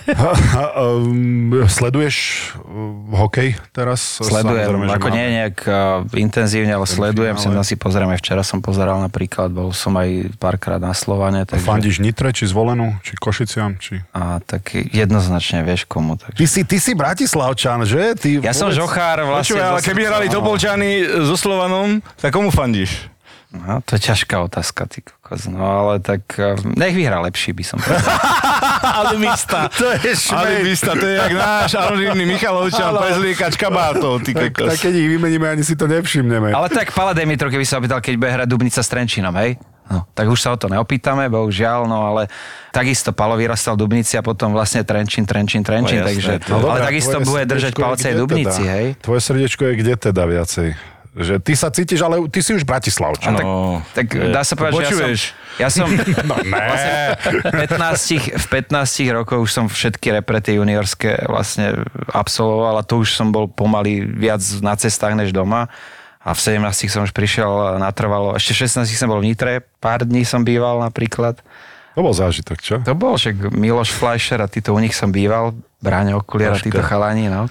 Ha, ha, um, sleduješ um, hokej teraz? Sledujem, Samozrejme, ako máme- nie nejak uh, intenzívne, ale sledujem, sem finále. si pozriem, aj včera som pozeral napríklad, bol som aj párkrát na Slovane, takže... Fandíš Nitre, či Zvolenú, či Košiciam, či... A tak jednoznačne vieš komu. Takže... Ty si, ty si Bratislavčan, že? Ty, Ja som žochár vlastne. Počúvaj, ale keby hrali. Topolčany so Slovanom, tak komu fandíš? No, to je ťažká otázka, ty kokos. No ale tak uh, nech vyhrá lepší by som povedal. Alibista. To je šmej. Alibista, to je jak náš anonimný Michalovčan, Pezlíkač, Kabátov, ty Tak, kokos. tak keď ich vymeníme, ani si to nevšimneme. ale tak Pala Demitro, keby sa opýtal, keď bude hrať Dubnica s Trenčinom, hej? No, tak už sa o to neopýtame, bohužiaľ, no ale takisto Palo vyrastal v Dubnici a potom vlastne Trenčín, Trenčín, Trenčín, No, jasné, takže, to- ale dobré, a takisto bude držať palce aj Dubnici, teda? hej? Tvoje srdiečko je kde teda viacej? Že ty sa cítiš, ale ty si už Bratislavčan. tak- No, Tak dá sa povedať, Počuješ? že ja som... Ja som No ne. Vlastne v 15, v 15 rokoch už som všetky reprety juniorské vlastne absolvoval a to už som bol pomaly viac na cestách než doma. A v 17 som už prišiel natrvalo, ešte v 16 som bol v Nitre, pár dní som býval napríklad. To bol zážitok, čo? To bol, že Miloš Fleischer a títo u nich som býval, Bráňo Okulier a títo chalani, no.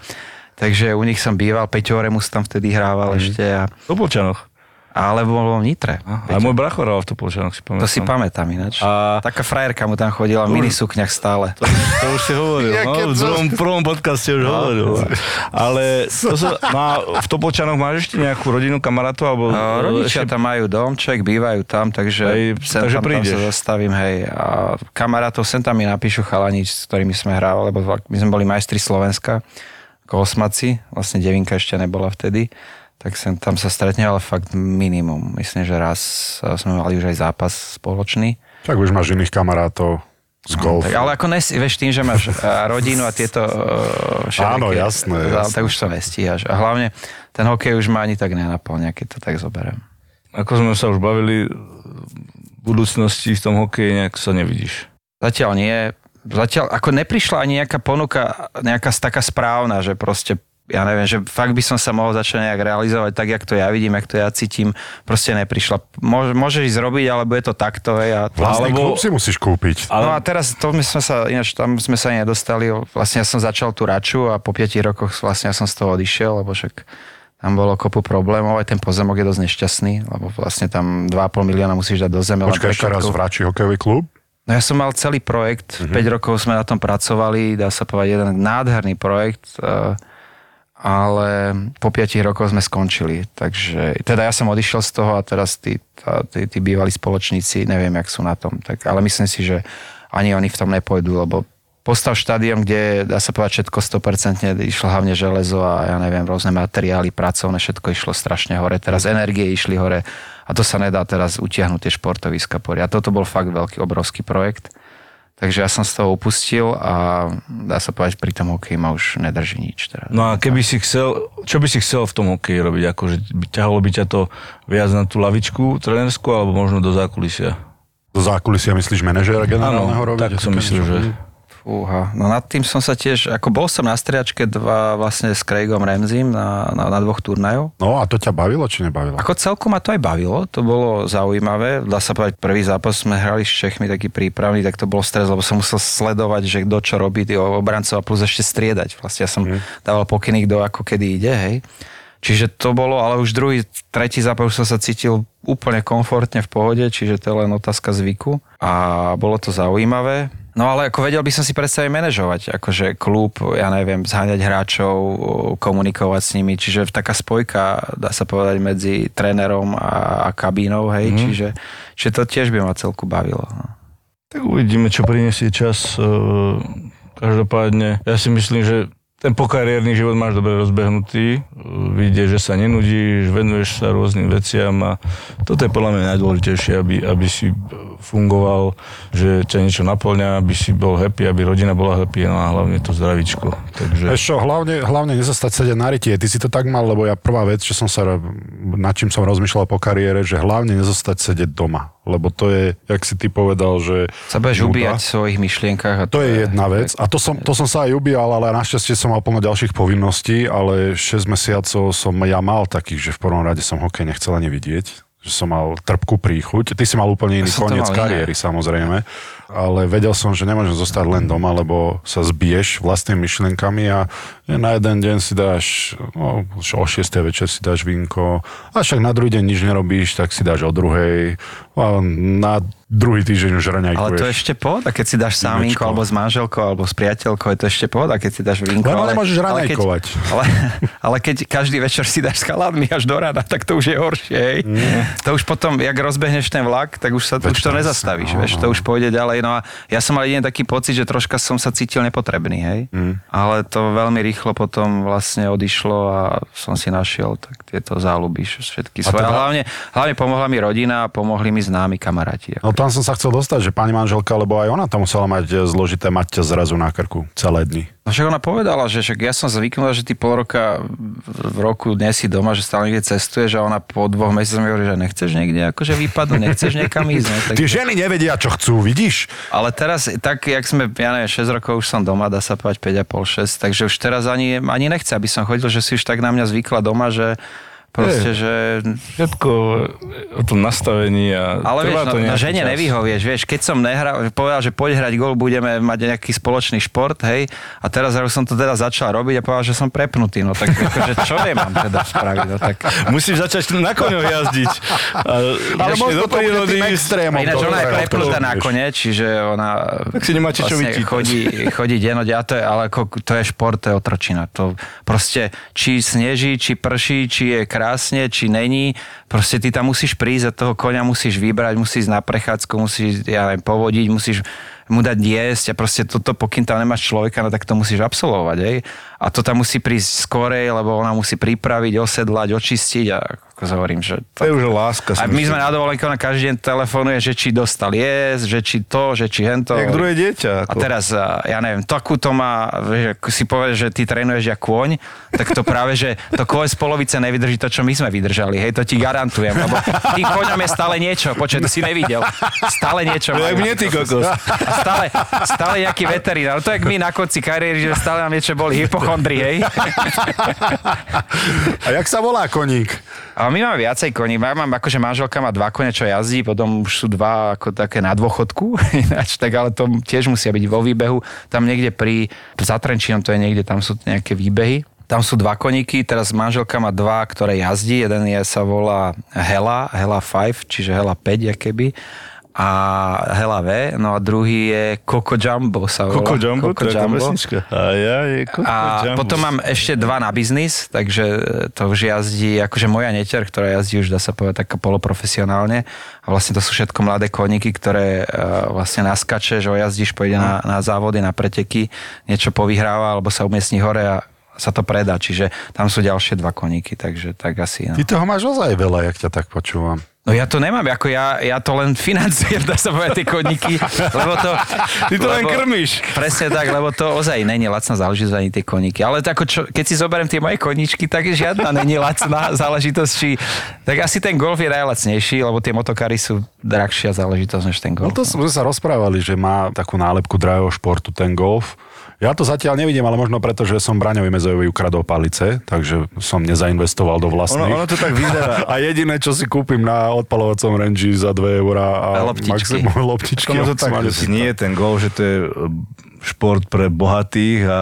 Takže u nich som býval, Peťo Remus tam vtedy hrával ešte a, V Topolčanoch. Ale bol v Nitre. Ale môj bracho hral v Topolčanoch, si pamätám. To si pamätám ináč. A- Taká frajerka mu tam chodila v minisukňach stále. To, to už si hovoril, no, v druhom, prvom podcaste už hovoril. Ale to sa, no v Topolčanoch máš ešte nejakú rodinu, kamarátov? Alebo, No, rodičia ešte- tam majú domček, bývajú tam, takže, Hej, sem takže tam, tam sa zastavím, hej. A kamarátov sem tam mi napíšu chalani, s ktorými sme hrávali, lebo my sme boli majstri Slovenska, ako osmaci, vlastne Devinka ešte nebola vtedy, tak sem tam sa stretne, ale fakt minimum. Myslím, že raz eh, sme mali už aj zápas spoločný. Tak už máš iných kamarátov z golfu. Tak, ale ako nes, vieš, tým, že máš eh, rodinu a tieto uh, Áno, jasné, jasné. tak už to nestíhaš. A hlavne ten hokej už ma ani tak nenaplňa, keď to tak zoberiem. Ako sme sa už bavili, v budúcnosti v tom hokeji nejak sa nevidíš. Zatiaľ nie. Zatiaľ, ako neprišla ani nejaká ponuka, nejaká taká správna, že proste ja neviem, že fakt by som sa mohol začať nejak realizovať tak, jak to ja vidím, jak to ja cítim, proste neprišla. Môže, môžeš ísť robiť, alebo je to takto, hej, a Vlastný Alebo- klub si musíš kúpiť. No a teraz to my sme sa, ináč tam sme sa nedostali, vlastne ja som začal tú raču a po 5 rokoch vlastne ja som z toho odišiel, lebo však tam bolo kopu problémov, aj ten pozemok je dosť nešťastný, lebo vlastne tam 2,5 milióna musíš dať do zeme. Počkaj, ešte raz vrači hokejový klub. No ja som mal celý projekt, Mhm. uh-huh. 5 rokov sme na tom pracovali, dá sa povedať jeden nádherný projekt, eh, ale po 5 rokoch sme skončili. Takže teda ja som odišiel z toho a teraz tí, tá, tí, tí bývalí spoločníci, neviem, jak sú na tom. Tak, ale myslím si, že ani oni v tom nepôjdu, lebo postav štadión, kde dá sa povedať všetko 100% išlo hlavne železo a ja neviem, rôzne materiály, pracovné, všetko išlo strašne hore. Teraz energie išli hore a to sa nedá teraz utiahnuť tie športoviska poriad. A toto bol fakt veľký, obrovský projekt. Takže ja som z toho upustil a dá sa povedať, pri tom hokeji ma už nedrží nič. Teraz. No a keby si chcel, čo by si chcel v tom hokeji robiť? Akože ťahalo by ťa to viac na tú lavičku trenerskú alebo možno do zákulisia? Do zákulisia myslíš manažéra generálneho Áno, robiť? tak som myslel, že... Fúha. No nad tým som sa tiež, ako bol som na striačke dva vlastne s Craigom Ramseym na, na, na dvoch turnajov. No a to ťa bavilo, či nebavilo? Ako celku ma to aj bavilo, to bolo zaujímavé. Dá sa povedať, prvý zápas sme hrali s Čechmi taký prípravný, tak to bol stres, lebo som musel sledovať, že kto čo robí, tí obrancov a plus ešte striedať. Vlastne ja som dával pokyny, kto ako kedy ide, hej. Čiže to bolo, ale už druhý, tretí zápas som sa cítil úplne komfortne v pohode, čiže to je len otázka zvyku a bolo to zaujímavé. No ale ako vedel by som si predstaviť manažovať, akože klub, ja neviem, zháňať hráčov, komunikovať s nimi, čiže taká spojka, dá sa povedať, medzi trénerom a, a kabínou, hej, mm. čiže, čiže to tiež by ma celku bavilo. No. Tak uvidíme, čo prinesie čas. Eh, Každopádne, ja si myslím, že ten pokariérny život máš dobre rozbehnutý, vidie, že sa nenudíš, venuješ sa rôznym veciam a toto je podľa mňa najdôležitejšie, aby, aby si fungoval, že ťa niečo naplňa, aby si bol happy, aby rodina bola happy, no a hlavne to zdravíčko. Takže... Čo, hlavne, hlavne nezastať sedieť na rytie. Ty si to tak mal, lebo ja prvá vec, čo som sa, nad čím som rozmýšľal po kariére, že hlavne nezostať sedieť doma. Lebo to je, jak si ty povedal, že... Sa budeš ubíjať v svojich myšlienkach. A To je jedna vec. A to som, to som sa aj ubíjal, ale našťastie som mal plno ďalších povinností, ale 6 mesiacov som ja mal takých, že v prvom rade som hokej nechcel ani vidieť že som mal trpkú príchuť. Ty si mal úplne iný Ja to koniec iné. kariéry, samozrejme. Ale vedel som, že nemôžem zostať len doma, lebo sa zbiješ vlastnými myšlienkami a na jeden deň si dáš, no, o 6. večer si dáš vínko a však na druhý deň nič nerobíš, tak si dáš o druhej a na druhý týždeň už raňajkuješ. Ale to je ešte pohoda, keď si dáš sám vínko, alebo s manželkou, alebo s priateľkou, je to ešte pohoda, keď si dáš vínko. Lebo nemôžeš ale keď, raňajkovať. ale, ale keď každý večer si dáš s chaladmi až do rána, tak to už je horšie. Hej? To už potom, jak rozbehneš ten vlak, tak už, sa, Veď už to nezastavíš, no, vieš, to už pôjde ďalej. No a ja som mal jeden taký pocit, že troška som sa cítil nepotrebný, hej. Mm. Ale to veľmi rýchlo potom vlastne odišlo a som si našiel tak tieto záľuby všetky A svoje. teda- hlavne, hlavne pomohla mi rodina a pomohli mi známi kamaráti. No tam som sa chcel dostať, že pani manželka, lebo aj ona tam musela mať e, zložité mať ťa zrazu na krku celé dni. No však ona povedala, že však ja som zvyknutá, že ty pol roka v roku nie si doma, že stále niekde cestuješ a ona po dvoch mesiacoch mi hovorí, že nechceš niekde akože vypadnúť, nechceš niekam ísť. Ne? Tak, Tie ženy nevedia, čo chcú, vidíš? ale teraz, tak jak sme, ja neviem, 6 rokov už som doma, dá sa povedať 5,5, 6, takže už teraz ani, ani nechce, aby som chodil, že si už tak na mňa zvykla doma, že Proste, že... Všetko o tom nastavení a Ale vieš, no, no žene čas. nevyhovieš, vieš, keď som nehral, povedal, že poď hrať gol, budeme mať nejaký spoločný šport, hej, a teraz som to teda začal robiť a povedal, že som prepnutý, no tak akože čo je mám teda spraviť, no tak... Musíš začať na koňoch jazdiť. A Ale možno to bude tým extrémom. Ináč ona je prepnutá na kone, čiže ona Tak si nemáte čo vlastne vyčítať. chodí, chodí denode, a to je, ale ako, to je šport, to je otročina. To proste, či sneží, či prší, či je krásne, či není, proste ty tam musíš prísť a toho koňa musíš vybrať, musíš na prechádzku, musíš, ja neviem, povodiť, musíš mu dať jesť a proste toto, pokým tam nemáš človeka, no tak to musíš absolvovať, hej. A to tam musí prísť skorej, lebo ona musí pripraviť, osedlať, očistiť a ako hovorím, že To je už láska. a my myslím. sme na dovolenke, ona každý deň telefonuje, že či dostal jesť, že či to, že či hento. Jak druhé dieťa. A Ako. teraz, a, ja neviem, takúto má, vieš, ako si povieš, že ty trénuješ jak kôň, tak to práve, že to kôň z polovice nevydrží to, čo my sme vydržali, hej, to ti garantujem, lebo tým kôňom je stále niečo, počuť, si nevidel, stále niečo No, jak mne, ty kokos. A stále, stále nejaký veterinár, to je jak my na konci kariéry, že stále nám niečo boli, hypochondri, hej. A jak sa volá koník? A my máme viacej koní. Ja mám, akože manželka má dva kone, čo jazdí, potom už sú dva ako také na dôchodku, ináč, tak ale to tiež musia byť vo výbehu. Tam niekde pri, za Trenčínom to je niekde, tam sú nejaké výbehy. Tam sú dva koníky, teraz manželka má dva, ktoré jazdí. Jeden je, sa volá Hela, Hela 5, čiže Hela 5, keby a Hela V, no a druhý je Coco Jumbo sa volá. Coco Jumbo, Coco to je Jumbo. pesnička. A ja je Coco A Jumbo. potom mám ešte dva na biznis, takže to už jazdí, akože moja neter, ktorá jazdí už dá sa povedať tak poloprofesionálne. A vlastne to sú všetko mladé koníky, ktoré uh, vlastne naskače, že jazdíš, pôjde na, na závody, na preteky, niečo povyhráva alebo sa umiestni hore a sa to predá. Čiže tam sú ďalšie dva koníky, takže tak asi. No. Ty toho máš ozaj veľa, jak ťa tak počúvam. No ja to nemám, ako ja, ja to len financujem, dá sa povedať, tie koníky, lebo to... Ty to len krmíš. Presne tak, lebo to ozaj není lacná záležitosť ani tie koníky. Ale tak, ako čo, keď si zoberiem tie moje koníčky, tak žiadna není lacná záležitosť. Či, tak asi ten golf je najlacnejší, lebo tie motokary sú drahšia záležitosť než ten No golf. to sme sa rozprávali, že má takú nálepku drahého športu ten golf. Ja to zatiaľ nevidím, ale možno preto, že som Braňovi Mezojovi ukradol palice, takže som nezainvestoval do vlastných. Ono, ono to tak vyzerá. A jediné, čo si kúpim na odpalovacom range za 2 eurá a A loptičky. maximum loptičky. Ono to tak maximálne nie je ten golf, že to je e, šport pre bohatých a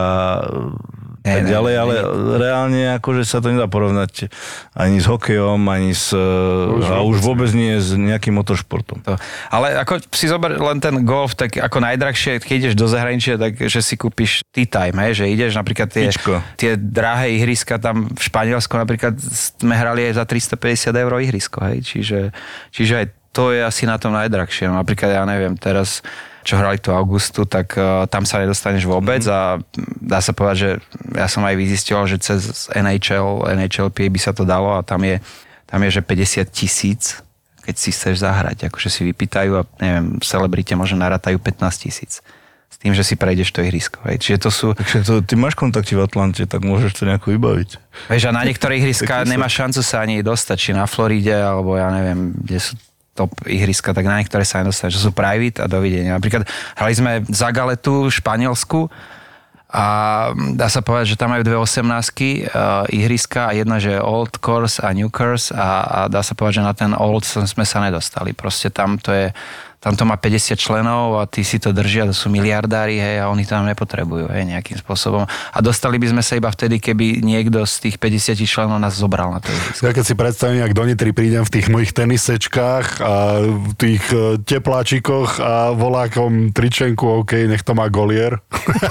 tak ne, ďalej, ale reálne akože sa to nedá porovnať ani s hokejom, ani s... Už a už vôbec nie s nejakým motoršportom. To. Ale ako si zober len ten golf, tak ako najdrahšie, keď ideš do zahraničia, tak že si kúpiš tea time, hej, že ideš napríklad tie, Pičko. tie drahé ihriska tam v Španielsku napríklad sme hrali aj za 350 eur ihrisko, hej, čiže, čiže aj to je asi na tom najdrahšie. Napríklad, ja neviem, teraz čo hrali tu Augustu, tak uh, tam sa nedostaneš vôbec a dá sa povedať, že ja som aj vyzistil, že cez NHL, NHLP by sa to dalo a tam je, tam je že 50 tisíc keď si chceš zahrať, akože si vypýtajú a neviem, celebrite možno narátajú 15 tisíc. S tým, že si prejdeš to ihrisko. Hej. Čiže to sú, Takže to, ty máš kontakty v Atlante, tak môžeš to nejako vybaviť. vieš, a na niektoré ihriska nemáš šancu sa ani dostať, či na Floride, alebo ja neviem, kde sú top ihriska, tak na niektoré sa nedostaneš, že sú private a dovidenia. Napríklad hrali sme za Galetu v Španielsku a dá sa povedať, že tam majú dve 18 uh, ihriska a jedna, že old course a new course a, a dá sa povedať, že na ten old sme sa nedostali. Proste tam to je, tam to má 50 členov a tí si to držia, to sú miliardári, hej, a oni to nám nepotrebujú, hej, nejakým spôsobom. A dostali by sme sa iba vtedy, keby niekto z tých 50 členov nás zobral na to ihrisko. Ja keď si predstavím, ak do Nitry prídem v tých mojich tenisečkách a v tých e, tepláčikoch a volákom tričenku, OK, nech to má golier.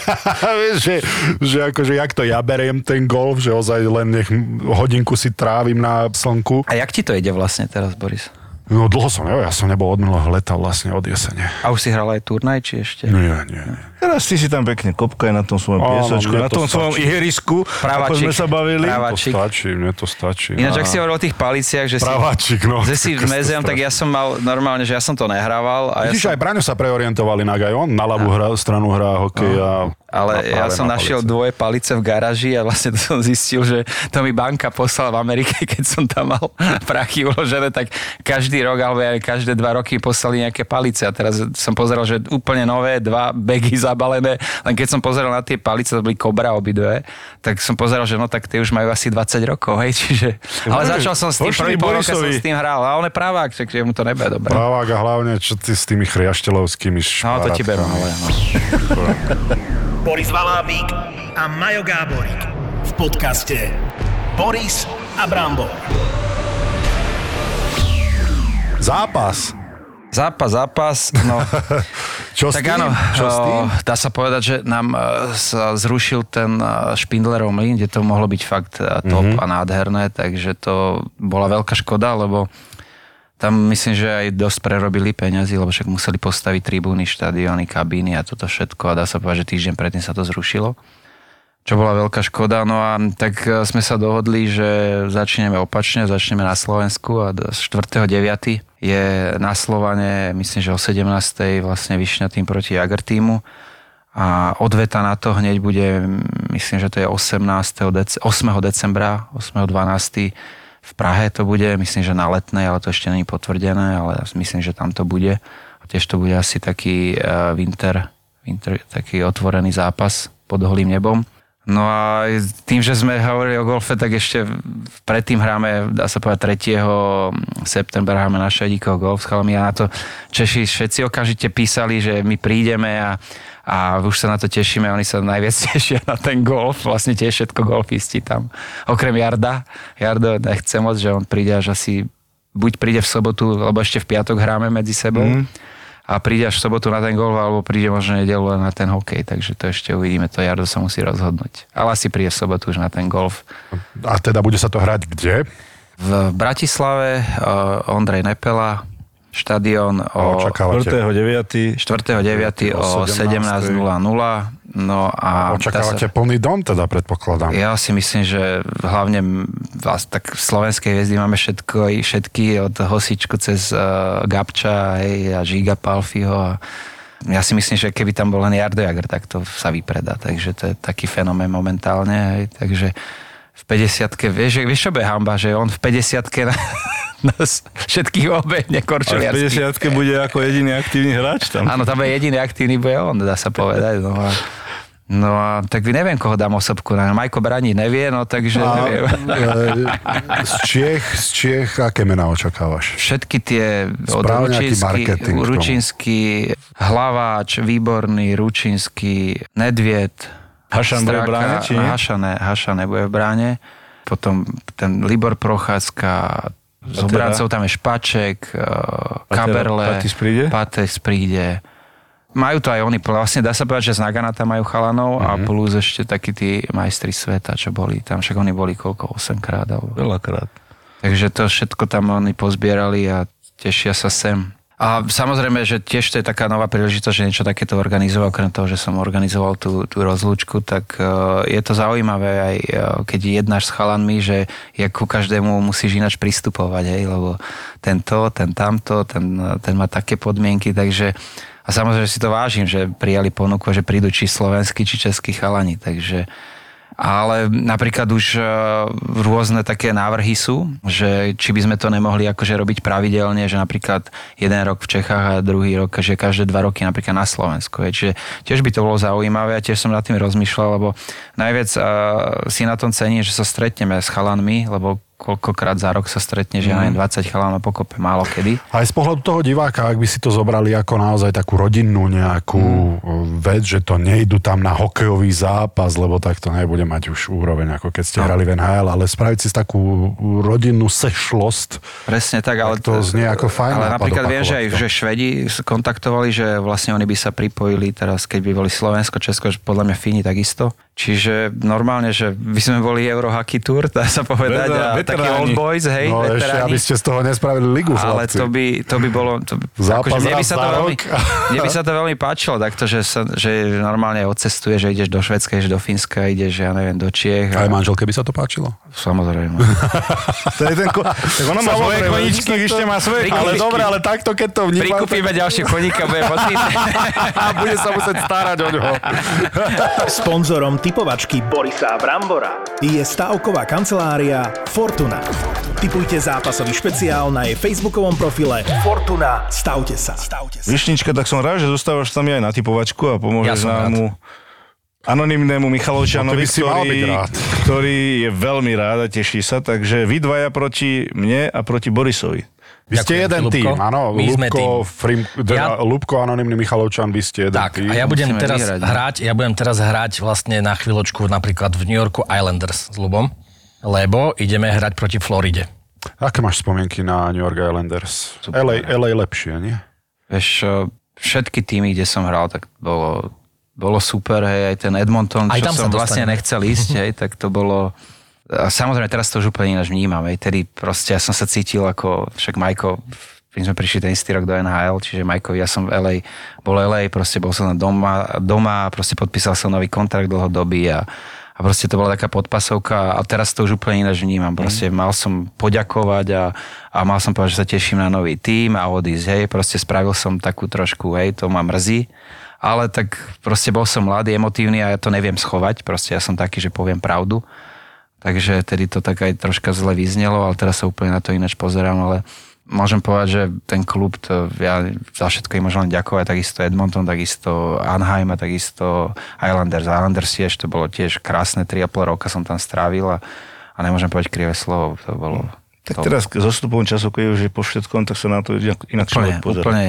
Vieš, že, že akože jak to ja beriem ten golf, že ozaj len nech hodinku si trávim na slnku. A jak ti to ide vlastne teraz, Boris? No dlho som, jo, ja som nebol od minulého leta vlastne od jesene. A už si hral aj turnaj, či ešte? Nie, nie. Teraz ty si tam pekne kopkaj na tom svojom Áno, piesočku, na to tom svojom stačí. ihrisku, ako Právačik. sme sa bavili. Práva- To Právačik. stačí, mne to stačí. Ináč, ak si hovoril o tých paliciach, že si, Právačik, no. že si v mezeom, tak ja som mal normálne, že ja som to nehrával. A ja Vidíš, som, aj Braňo sa preorientovali na Gajon, na ľavú hra, stranu hrá hokej a... ale a ja som na našiel palice. dvoje palice v garáži a vlastne to som zistil, že to mi banka poslala v Amerike, keď som tam mal prachy uložené, tak každý každý rok alebo aj každé dva roky poslali nejaké palice a teraz som pozeral, že úplne nové, dva begy zabalené, len keď som pozeral na tie palice, to boli Cobra obidve, tak som pozeral, že no tak tie už majú asi 20 rokov, hej, čiže... Ale začal som s tým, prvý pol roka som s tým hral, a on je pravák, takže mu to nebude dobre. Pravák a hlavne, čo ty s tými chriaštelovskými No to ti berú, ale no. Boris Valábík a Majo Gáborík v podcaste Boris a Brambor. Zápas. Zápas, zápas, no Čo tak áno, Čo o, dá sa povedať, že nám e, sa zrušil ten e, Špindlerov mlyn, kde to mohlo byť fakt e, top Mhm. a nádherné, takže to bola veľká škoda, lebo tam myslím, že aj dosť prerobili peňazí, lebo však museli postaviť tribúny, štadióny, kabíny a toto všetko a dá sa povedať, že týždeň predtým sa to zrušilo čo bola veľká škoda. No a tak sme sa dohodli, že začneme opačne, začneme na Slovensku a do 4.9. je na Slovane, myslím, že o 17. vlastne Vyšňatým proti Jager týmu a odveta na to hneď bude, myslím, že to je 18. Dec- 8. decembra, 8.12. v Prahe to bude, myslím, že na letnej, ale to ešte není potvrdené, ale myslím, že tam to bude. A tiež to bude asi taký uh, winter, winter, taký otvorený zápas pod holým nebom. No a tým, že sme hovorili o golfe, tak ešte predtým hráme, dá sa povedať, 3. septembra hráme na Šedíkoho golf s chalami a na to Češi všetci okamžite písali, že my prídeme a, a už sa na to tešíme, oni sa najviac tešia na ten golf, vlastne tiež všetko golfisti tam, okrem Jarda. Jardo nechce moc, že on príde až asi, buď príde v sobotu, lebo ešte v piatok hráme medzi sebou, mm a príde až v sobotu na ten golf, alebo príde možno nedelu na ten hokej, takže to ešte uvidíme, to Jardo sa musí rozhodnúť. Ale asi príde v sobotu už na ten golf. A teda bude sa to hrať kde? V Bratislave uh, Ondrej Nepela, štadión o Očakávate, 4.9. 4.9. o 17.00. No a očakávate plný dom teda, predpokladám. Ja si myslím, že hlavne vás, tak v slovenskej hviezdy máme všetko, všetky od Hosičku cez uh, Gabča hej, a Žiga Palfiho. A ja si myslím, že keby tam bol len Jardo Jager, tak to sa vypredá. Takže to je taký fenomén momentálne. Hej. Takže v 50 vieš, vieš, čo bude hamba, že on v 50 na, nás všetkých obehne Ale v korčuliarsky. 50 bude ako jediný aktívny hráč tam. Áno, tam je jediný aktívny bude on, dá sa povedať. No a, no a tak neviem, koho dám osobku. Na Majko Braní nevie, no takže A, neviem. e, z Čiech, z Čiech, aké mená očakávaš? Všetky tie od tomu. Ručinsky, Hlaváč, Výborný, Ručinsky, Nedvied, Hašan bude v bráne, či nie? Haša, ne, Haša nebude v bráne. Potom ten Libor Procházka, z teda? obrancov tam je Špaček, eh, Kaberle, Patis príde? Patis príde. Majú to aj oni, vlastne dá sa povedať, že z Nagana tam majú chalanov Mhm. a plus ešte takí tí majstri sveta, čo boli tam, však oni boli koľko, 8 krát alebo Veľakrát. Takže to všetko tam oni pozbierali a tešia sa sem. A samozrejme, že tiež to je taká nová príležitosť, že niečo takéto organizoval, okrem toho, že som organizoval tú, tú rozlúčku, tak uh, je to zaujímavé aj uh, keď jednáš s chalanmi, že jak ku každému musíš ináč pristupovať, hej, lebo tento, ten tamto, ten, ten má také podmienky, takže a samozrejme si to vážim, že prijali ponuku, že prídu či slovenskí, či českí chalani, takže ale napríklad už e, rôzne také návrhy sú, že či by sme to nemohli akože robiť pravidelne, že napríklad jeden rok v Čechách a druhý rok, že každé dva roky napríklad na Slovensku. je. Čiže tiež by to bolo zaujímavé a tiež som nad tým rozmýšľal, lebo najviac uh, si na tom cení, že sa stretneme s chalanmi, lebo koľkokrát za rok sa stretne, že mm. 20 chalanov pokope, málo kedy. Aj z pohľadu toho diváka, ak by si to zobrali ako naozaj takú rodinnú nejakú mm. vec, že to nejdu tam na hokejový zápas, lebo tak to nebude mať už úroveň, ako keď ste No. hrali v NHL, ale spraviť si takú rodinnú sešlost, Presne tak, ale to znie ako fajn Ale napríklad viem, že aj že Švedi kontaktovali, že vlastne oni by sa pripojili teraz, keď by boli Slovensko, Česko, že podľa mňa Fíni takisto. Čiže normálne, že by sme boli Eurohockey Tour, dá sa povedať, a takí veteráni. old boys, hej, no ešte, veteráni. aby ste z toho nespravili ligu, Ale chlapci. to by, to by bolo... To by, Zápas akože mne, by sa to veľmi, mne by sa to veľmi páčilo takto, že, sa, že normálne odcestuje, že ideš do Švedska, ideš do Fínska, ideš, ja neviem, do Čiech. Aj A, manželke by sa to páčilo? samozrejme. To je ten ko- tak ono má svoje koničky, tak ešte má svoje Ale dobre, ale takto, keď to vnímam, Prikúpime ďalšie koníka, bude a bude sa musieť starať o ňoho. Sponzorom typovačky Borisa Brambora je stavková kancelária Fortuna. Typujte zápasový špeciál na jej facebookovom profile Fortuna. Stavte sa. Stavte sa. Višnička, tak som rád, že zostávaš tam aj na typovačku a pomôžeš Ja námu anonimnému Michalovčanovi, No, ty by si mal byť ktorý, ktorý je veľmi rád a teší sa, takže vy dvaja proti mne a proti Borisovi. Vy ste Ďakujem, jeden Ľubko. tým, áno. My sme Lubko, tým. Frim, teda, Ja- Lubko, anonimný Michalovčan, vy ste jeden Tak, tým. a ja budem Musíme teraz vyhrať, hrať, ja budem teraz hrať vlastne na chvíľočku napríklad v New Yorku Islanders s Lubom, lebo ideme hrať proti Floride. Aké máš spomienky na New York Islanders? LA, LA lepšie, nie? Vieš, všetky týmy, kde som hral, tak bolo, bolo super, hej, aj ten Edmonton, Aj čo som vlastne nechcel ísť, hej, tak to bolo... A samozrejme, teraz to už úplne ináč vnímam, hej, tedy proste ja som sa cítil ako, však Majko, my sme prišli ten istý rok do NHL, čiže Majko, ja som v LA, bol LA, proste bol som na doma, doma proste podpísal som nový kontrakt dlhodobý a, a proste to bola taká podpasovka a teraz to už úplne ináč vnímam. Proste Mhm. mal som poďakovať a, a mal som povedať, že sa teším na nový tým a odísť, hej, proste spravil som takú trošku, hej, to ma mrzí, ale tak proste bol som mladý, emotívny a ja to neviem schovať, proste ja som taký, že poviem pravdu. Takže tedy to tak aj troška zle vyznelo, ale teraz sa úplne na to ináč pozerám, ale môžem povedať, že ten klub, to ja za všetko im môžem len ďakovať, takisto Edmonton, takisto Anaheim a takisto Islanders. Islanders tiež, to bolo tiež krásne, 3,5 roka som tam strávil a, a nemôžem povedať krivé slovo, to bolo... Tak to, teraz s zostupom času, keď už je po všetkom, tak sa na to inak, inak úplne, pozerá. úplne.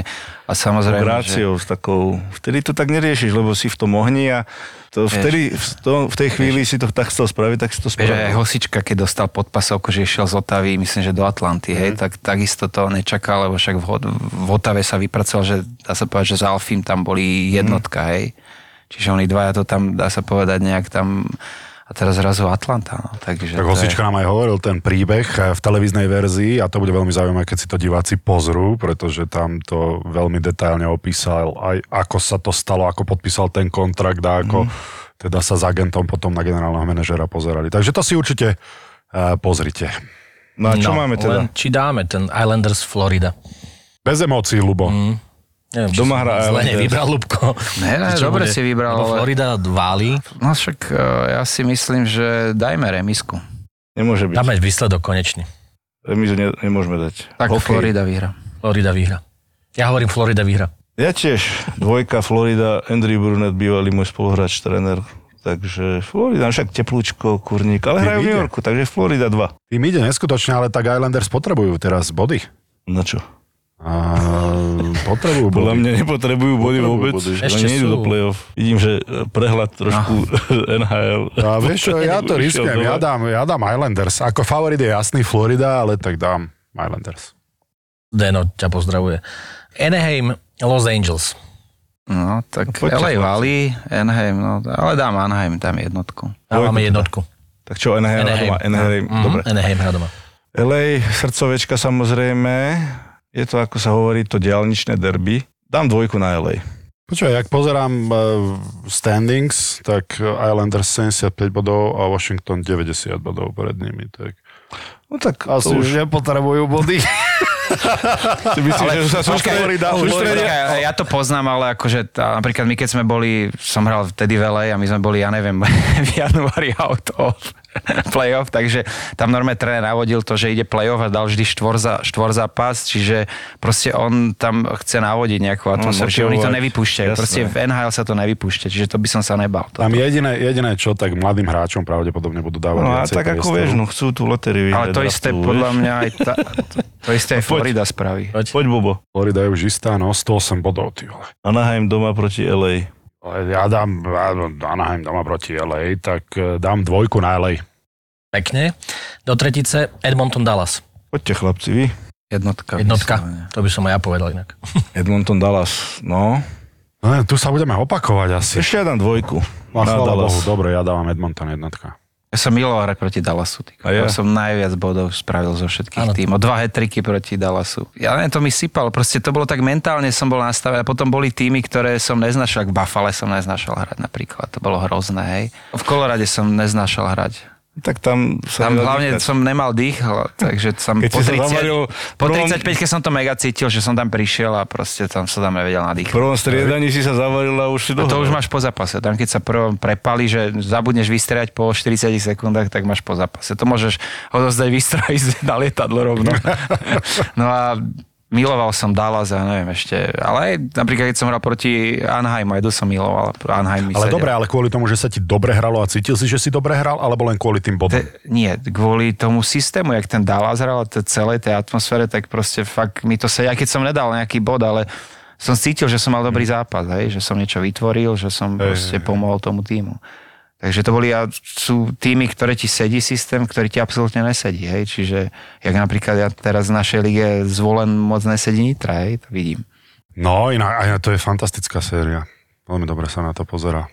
A samozrejme, že, Gráciou, s takou, vtedy to tak neriešiš, lebo si v tom ohni a to vtedy, v, to, v tej chvíli si to tak chcel spraviť, tak si to Vieš, aj spravil. Hosička, keď dostal podpasovku, že išiel z Otavy, myslím, že do Atlanty, hej, tak takisto to nečakal, lebo však v, v Otave sa vypracoval, že dá sa povedať, že z Alfim tam boli jednotka, hej. Čiže oni dvaja to tam, dá sa povedať, nejak tam a teraz zrazu Atlanta, no, takže Tak Hosička nám aj hovoril ten príbeh eh, v televíznej verzii a to bude veľmi zaujímavé, keď si to diváci pozrú, pretože tam to veľmi detailne opísal aj ako sa to stalo, ako podpísal ten kontrakt a ako teda sa s agentom potom na generálneho manažera pozerali. Takže to si určite eh, pozrite. No a čo máme teda? Len, či dáme ten Islanders Florida. Bez emócií, Lubo. Mm. Neviem, Doma hrá Zle nevybral, Lubko. Ne, ne, Čo dobre bude? si vybral, Lebo ale- Florida váli. No však eh, ja si myslím, že dajme remisku. Nemôže byť. Dáme výsledok konečný. Remizu ne, nemôžeme dať. Tak Hokej. Florida vyhra. Florida vyhra. Ja hovorím Florida vyhra. Ja tiež. Dvojka Florida, Andrew Brunet, bývalý môj spoluhráč, tréner. Takže Florida, však teplúčko, kurník, ale Tým hrajú v New. Yorku, takže Florida 2. Tým ide neskutočne, ale tak Islanders potrebujú teraz body. Na čo? A, potrebujú body. Podľa mňa nepotrebujú body Potrebujú vôbec. body. Ešte nejdu sú. do play-off. Vidím, že e, prehľad trošku NHL. A vieš čo, ja to riskujem, ja dám, ja dám Islanders. Ako favorit je jasný Florida, ale tak dám Islanders. Deno ťa pozdravuje. Anaheim, Los Angeles. No, tak No, poďte, LA. Valley, Anaheim, no, ale dám Anaheim, tam jednotku. Dávame teda. jednotku. Tak čo, Anaheim, Anaheim. Anaheim, Mhm, dobre. Anaheim hrá doma. LA, srdcovečka samozrejme. Je to, ako sa hovorí, to diálničné derby. Dám dvojku na LA. Počúvaj, ak pozerám uh, standings, tak Islanders 75 bodov a Washington 90 bodov pred nimi. Tak No tak asi to už nepotrebujú body. si myslím, že sa sústredia. Florida, sústredia- ja to poznám, ale akože tá, napríklad my keď sme boli, som hral vtedy v LA a my sme boli, ja neviem, v januári out of playoff, takže tam normálne tréner navodil to, že ide playoff a dal vždy štvor, za, štvor zápas, čiže proste on tam chce navodiť nejakú atmosféru, čiže oni to nevypúšťajú, Jasné. proste v NHL sa to nevypúšťa, čiže to by som sa nebal. To, Tam jediné, jediné čo, tak mladým hráčom pravdepodobne budú dávať No a tak ako vieš, no chcú tú lotériu ale to isté draftovú, podľa vieš. mňa aj tá, to, to isté aj Florida spraví. Poď, Bobo. Florida je už istá, no 108 bodov, ty vole. Anaheim doma proti LA. Ja dám ja, Anaheim doma proti LA, tak eh, dám dvojku na LA. Pekne. Do tretice Edmonton Dallas. Poďte chlapci, vy. Jednotka. Jednotka. vyslovene. To by som aj ja povedal inak. Edmonton Dallas, no. No, tu sa budeme opakovať asi. Ešte ja dám dvojku. No, na chvála. Bohu, dobre, ja dávam Edmonton jednotka. Ja som miloval hrať proti Dallasu. A ja? Som najviac bodov spravil zo všetkých Áno. tímov. Dva hetriky proti Dallasu. Ja neviem, to mi sypal. Proste to bolo tak mentálne som bol nastavený. A potom boli týmy, ktoré som neznašal. V Buffale som neznašal hrať napríklad. To bolo hrozné, hej. V Kolorade som neznašal hrať. Tak tam sa Tam hlavne dýchať. som nemal dých, takže som Keď po, si sa 30, zavaril po prvom- 35 keď som to mega cítil, že som tam prišiel a proste tam sa tam nevedel V nadýchať. prvom striedaní si sa zavaril a už si A to dohral. už máš po zápase. Tam keď sa prvom prepali, že zabudneš vystrieľať po 40 sekundách, tak máš po zápase. To môžeš výstroj ísť na lietadlo rovno. no a miloval som Dallas a neviem ešte, ale aj napríklad keď som hral proti Anheimu, aj to som miloval. Anaheim mi Ale sedel. dobre, ale kvôli tomu, že sa ti dobre hralo a cítil si, že si dobre hral, alebo len kvôli tým bodom? Te, nie, kvôli tomu systému, jak ten Dallas hral a celej tej atmosfére, tak proste fakt mi to sa, aj keď som nedal nejaký bod, ale som cítil, že som mal dobrý zápas, hej, že som niečo vytvoril, že som proste pomohol tomu týmu. Takže to boli a sú týmy, ktoré ti sedí systém, ktorý ti absolútne nesedí. Hej. Čiže, jak napríklad ja teraz v našej lige zvolen moc nesedí Nitra, hej, to vidím. No, inak, aj to je fantastická séria. Veľmi dobre sa na to pozerá.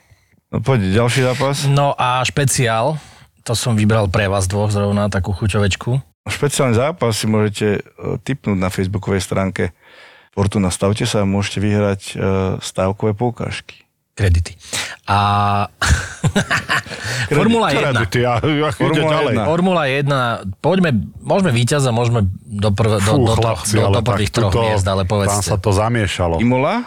No poď, ďalší zápas. No a špeciál, to som vybral pre vás dvoch zrovna, takú chuťovečku. Špeciálny zápas si môžete e, tipnúť na facebookovej stránke Fortuna. Stavte sa a môžete vyhrať e, stávkové poukážky. Kredity. A Formula 1. Kredity, ja, ja Formula ďalej. 1. Formula 1, poďme, môžeme víťaza, môžeme do, prv, do, Fú, do, chlapci, do, do prvých troch tuto- miest, ale Tam povedzte. sa to zamiešalo. Imola?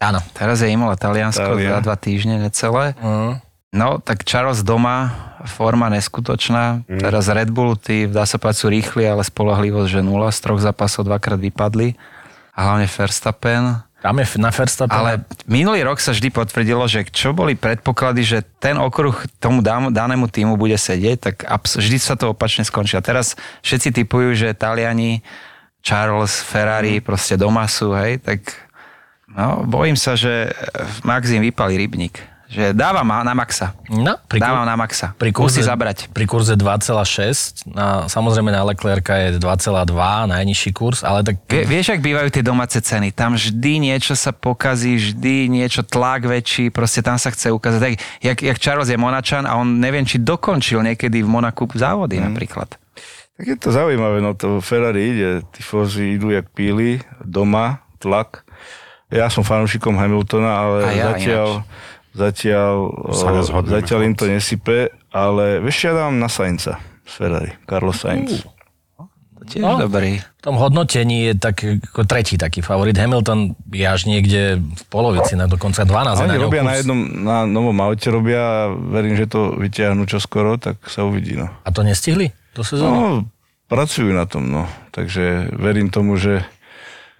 Áno. Teraz je Imola Taliansko Talia. za dva týždne necelé. Mm. No, tak Charles doma, forma neskutočná. Mm. Teraz Red Bull, tí dá sa povedať sú rýchli, ale spolahlivosť, že nula. Z troch zápasov dvakrát vypadli. A hlavne Verstappen. Tam je na Verstappen. Ale minulý rok sa vždy potvrdilo, že čo boli predpoklady, že ten okruh tomu dám- danému týmu bude sedieť, tak abs- vždy sa to opačne skončí. A teraz všetci typujú, že Taliani, Charles, Ferrari proste doma sú, hej, tak no, bojím sa, že Max im vypali rybník. Že dávam na Maxa. no, pri, Dávam na Maxa. pri kurze, Musí zabrať. Pri kurze 2,6, na, samozrejme na Leclerca je 2,2, najnižší kurz, ale tak Vie, vieš, ak bývajú tie domáce ceny? Tam vždy niečo sa pokazí, vždy niečo tlak väčší, proste tam sa chce ukázať. Tak, jak, jak Charles je Monačan a on neviem, či dokončil niekedy v Monaku závody mm. napríklad. Tak je to zaujímavé, no to Ferrari ide, tifozy idú jak píly, doma, tlak. Ja som fanúšikom Hamiltona, ale A ja zatiaľ, zatiaľ, Sa nezhodneme, zatiaľ im to nesype, ale vieš, ja dám na Sainza z Ferrari, Carlos Sainz. To tiež No. dobrý. v tom hodnotení je tak, ako tretí taký favorit. Hamilton je až niekde v polovici, na dokonca 12. A je oni ňom robia na jednom, na novom aute robia, a verím, že to vyťahnú čoskoro, tak sa uvidí, no. A to nestihli do sezóny? No, pracujú na tom, no. Takže verím tomu, že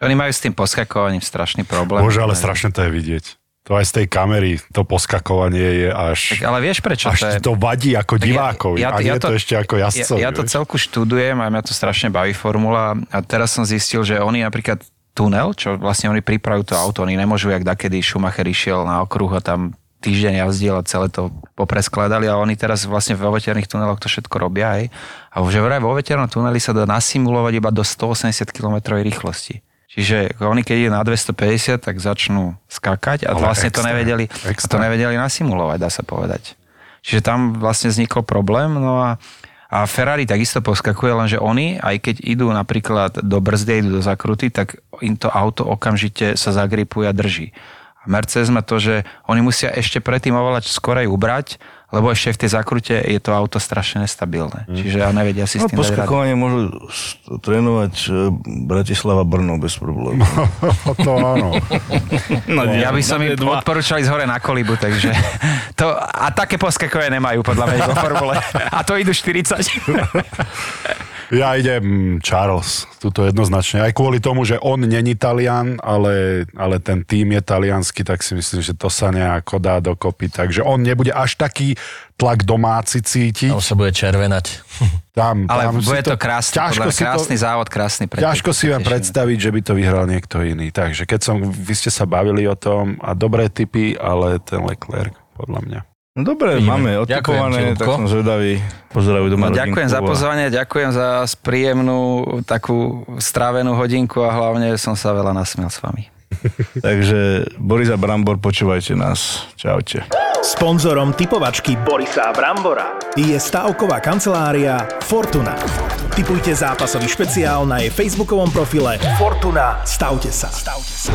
Oni majú s tým poskakovaním strašný problém. Bože, ale strašne to je vidieť. To aj z tej kamery, to poskakovanie je až... Tak, ale vieš prečo Až to je? to vadí ako Tak divákovi. a nie to, ešte ako jazdcovi. Ja, ja to vieš. celku študujem a mňa to strašne baví formula a teraz som zistil, že oni napríklad tunel, čo vlastne oni pripravujú to auto, oni nemôžu, jak dakedy Schumacher išiel na okruh a tam týždeň jazdil a celé to popreskladali a oni teraz vlastne vo veterných tuneloch to všetko robia aj. A už vraj vo veternom tuneli sa dá nasimulovať iba do 180 km rýchlosti. Čiže oni keď ide na 250, tak začnú skakať a Ale vlastne to extra, nevedeli, a to extra. nevedeli nasimulovať, dá sa povedať. Čiže tam vlastne vznikol problém, no a, a Ferrari takisto poskakuje, lenže oni, aj keď idú napríklad do brzdy, idú do zakruty, tak im to auto okamžite sa zagripuje a drží. A Mercedes má to, že oni musia ešte predtým oveľa skorej ubrať, lebo ešte v tej zakrute je to auto strašne nestabilné. Čiže a nevedia si s no, tým dať rady. poskakovanie môžu s- trénovať e, Bratislava Brno bez problémov. to áno. No, Ja by som im odporúčal ísť hore na kolibu, takže to, a také poskakové nemajú podľa mňa vo formule. A to idú 40. Ja idem Charles, tuto jednoznačne. Aj kvôli tomu, že on není Talian, ale, ale ten tým je taliansky, tak si myslím, že to sa nejako dá dokopy. Takže on nebude až taký tlak domáci cítiť. Tam sa bude červenať. Tam, Ale tam bude to krásny, ťažko si krásny to, závod, krásny pretek. Ťažko si viem predstaviť, že by to vyhral niekto iný. Takže keď som, vy ste sa bavili o tom a dobré typy, ale ten Leclerc, podľa mňa. No dobre, Vidíme. máme odtypované, tak som zvedavý. Pozdravuj doma No, ďakujem za a- pozvanie, ďakujem za príjemnú takú strávenú hodinku a hlavne som sa veľa nasmiel s vami. Takže Boris a Brambor, počúvajte nás. Čaute. Sponzorom typovačky Borisa Brambora je stavková kancelária Fortuna. Typujte zápasový špeciál na jej facebookovom profile Fortuna. Stavte sa. Stavte sa.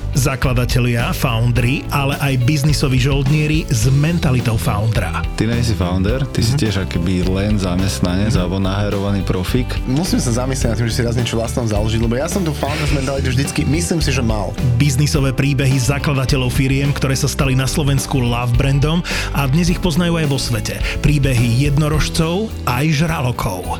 Zakladatelia, foundry, ale aj biznisoví žoldnieri s mentalitou foundera. Ty nie si founder, ty si tiež akoby len zamestnanec alebo naherovaný profik. Musím sa zamyslieť nad tým, že si raz niečo vlastnom založiť, lebo ja som tu founders mentalitu vždycky, myslím si, že mal. Biznisové príbehy zakladateľov firiem, ktoré sa stali na Slovensku love brandom a dnes ich poznajú aj vo svete. Príbehy jednorožcov aj žralokov.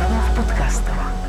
подкастова.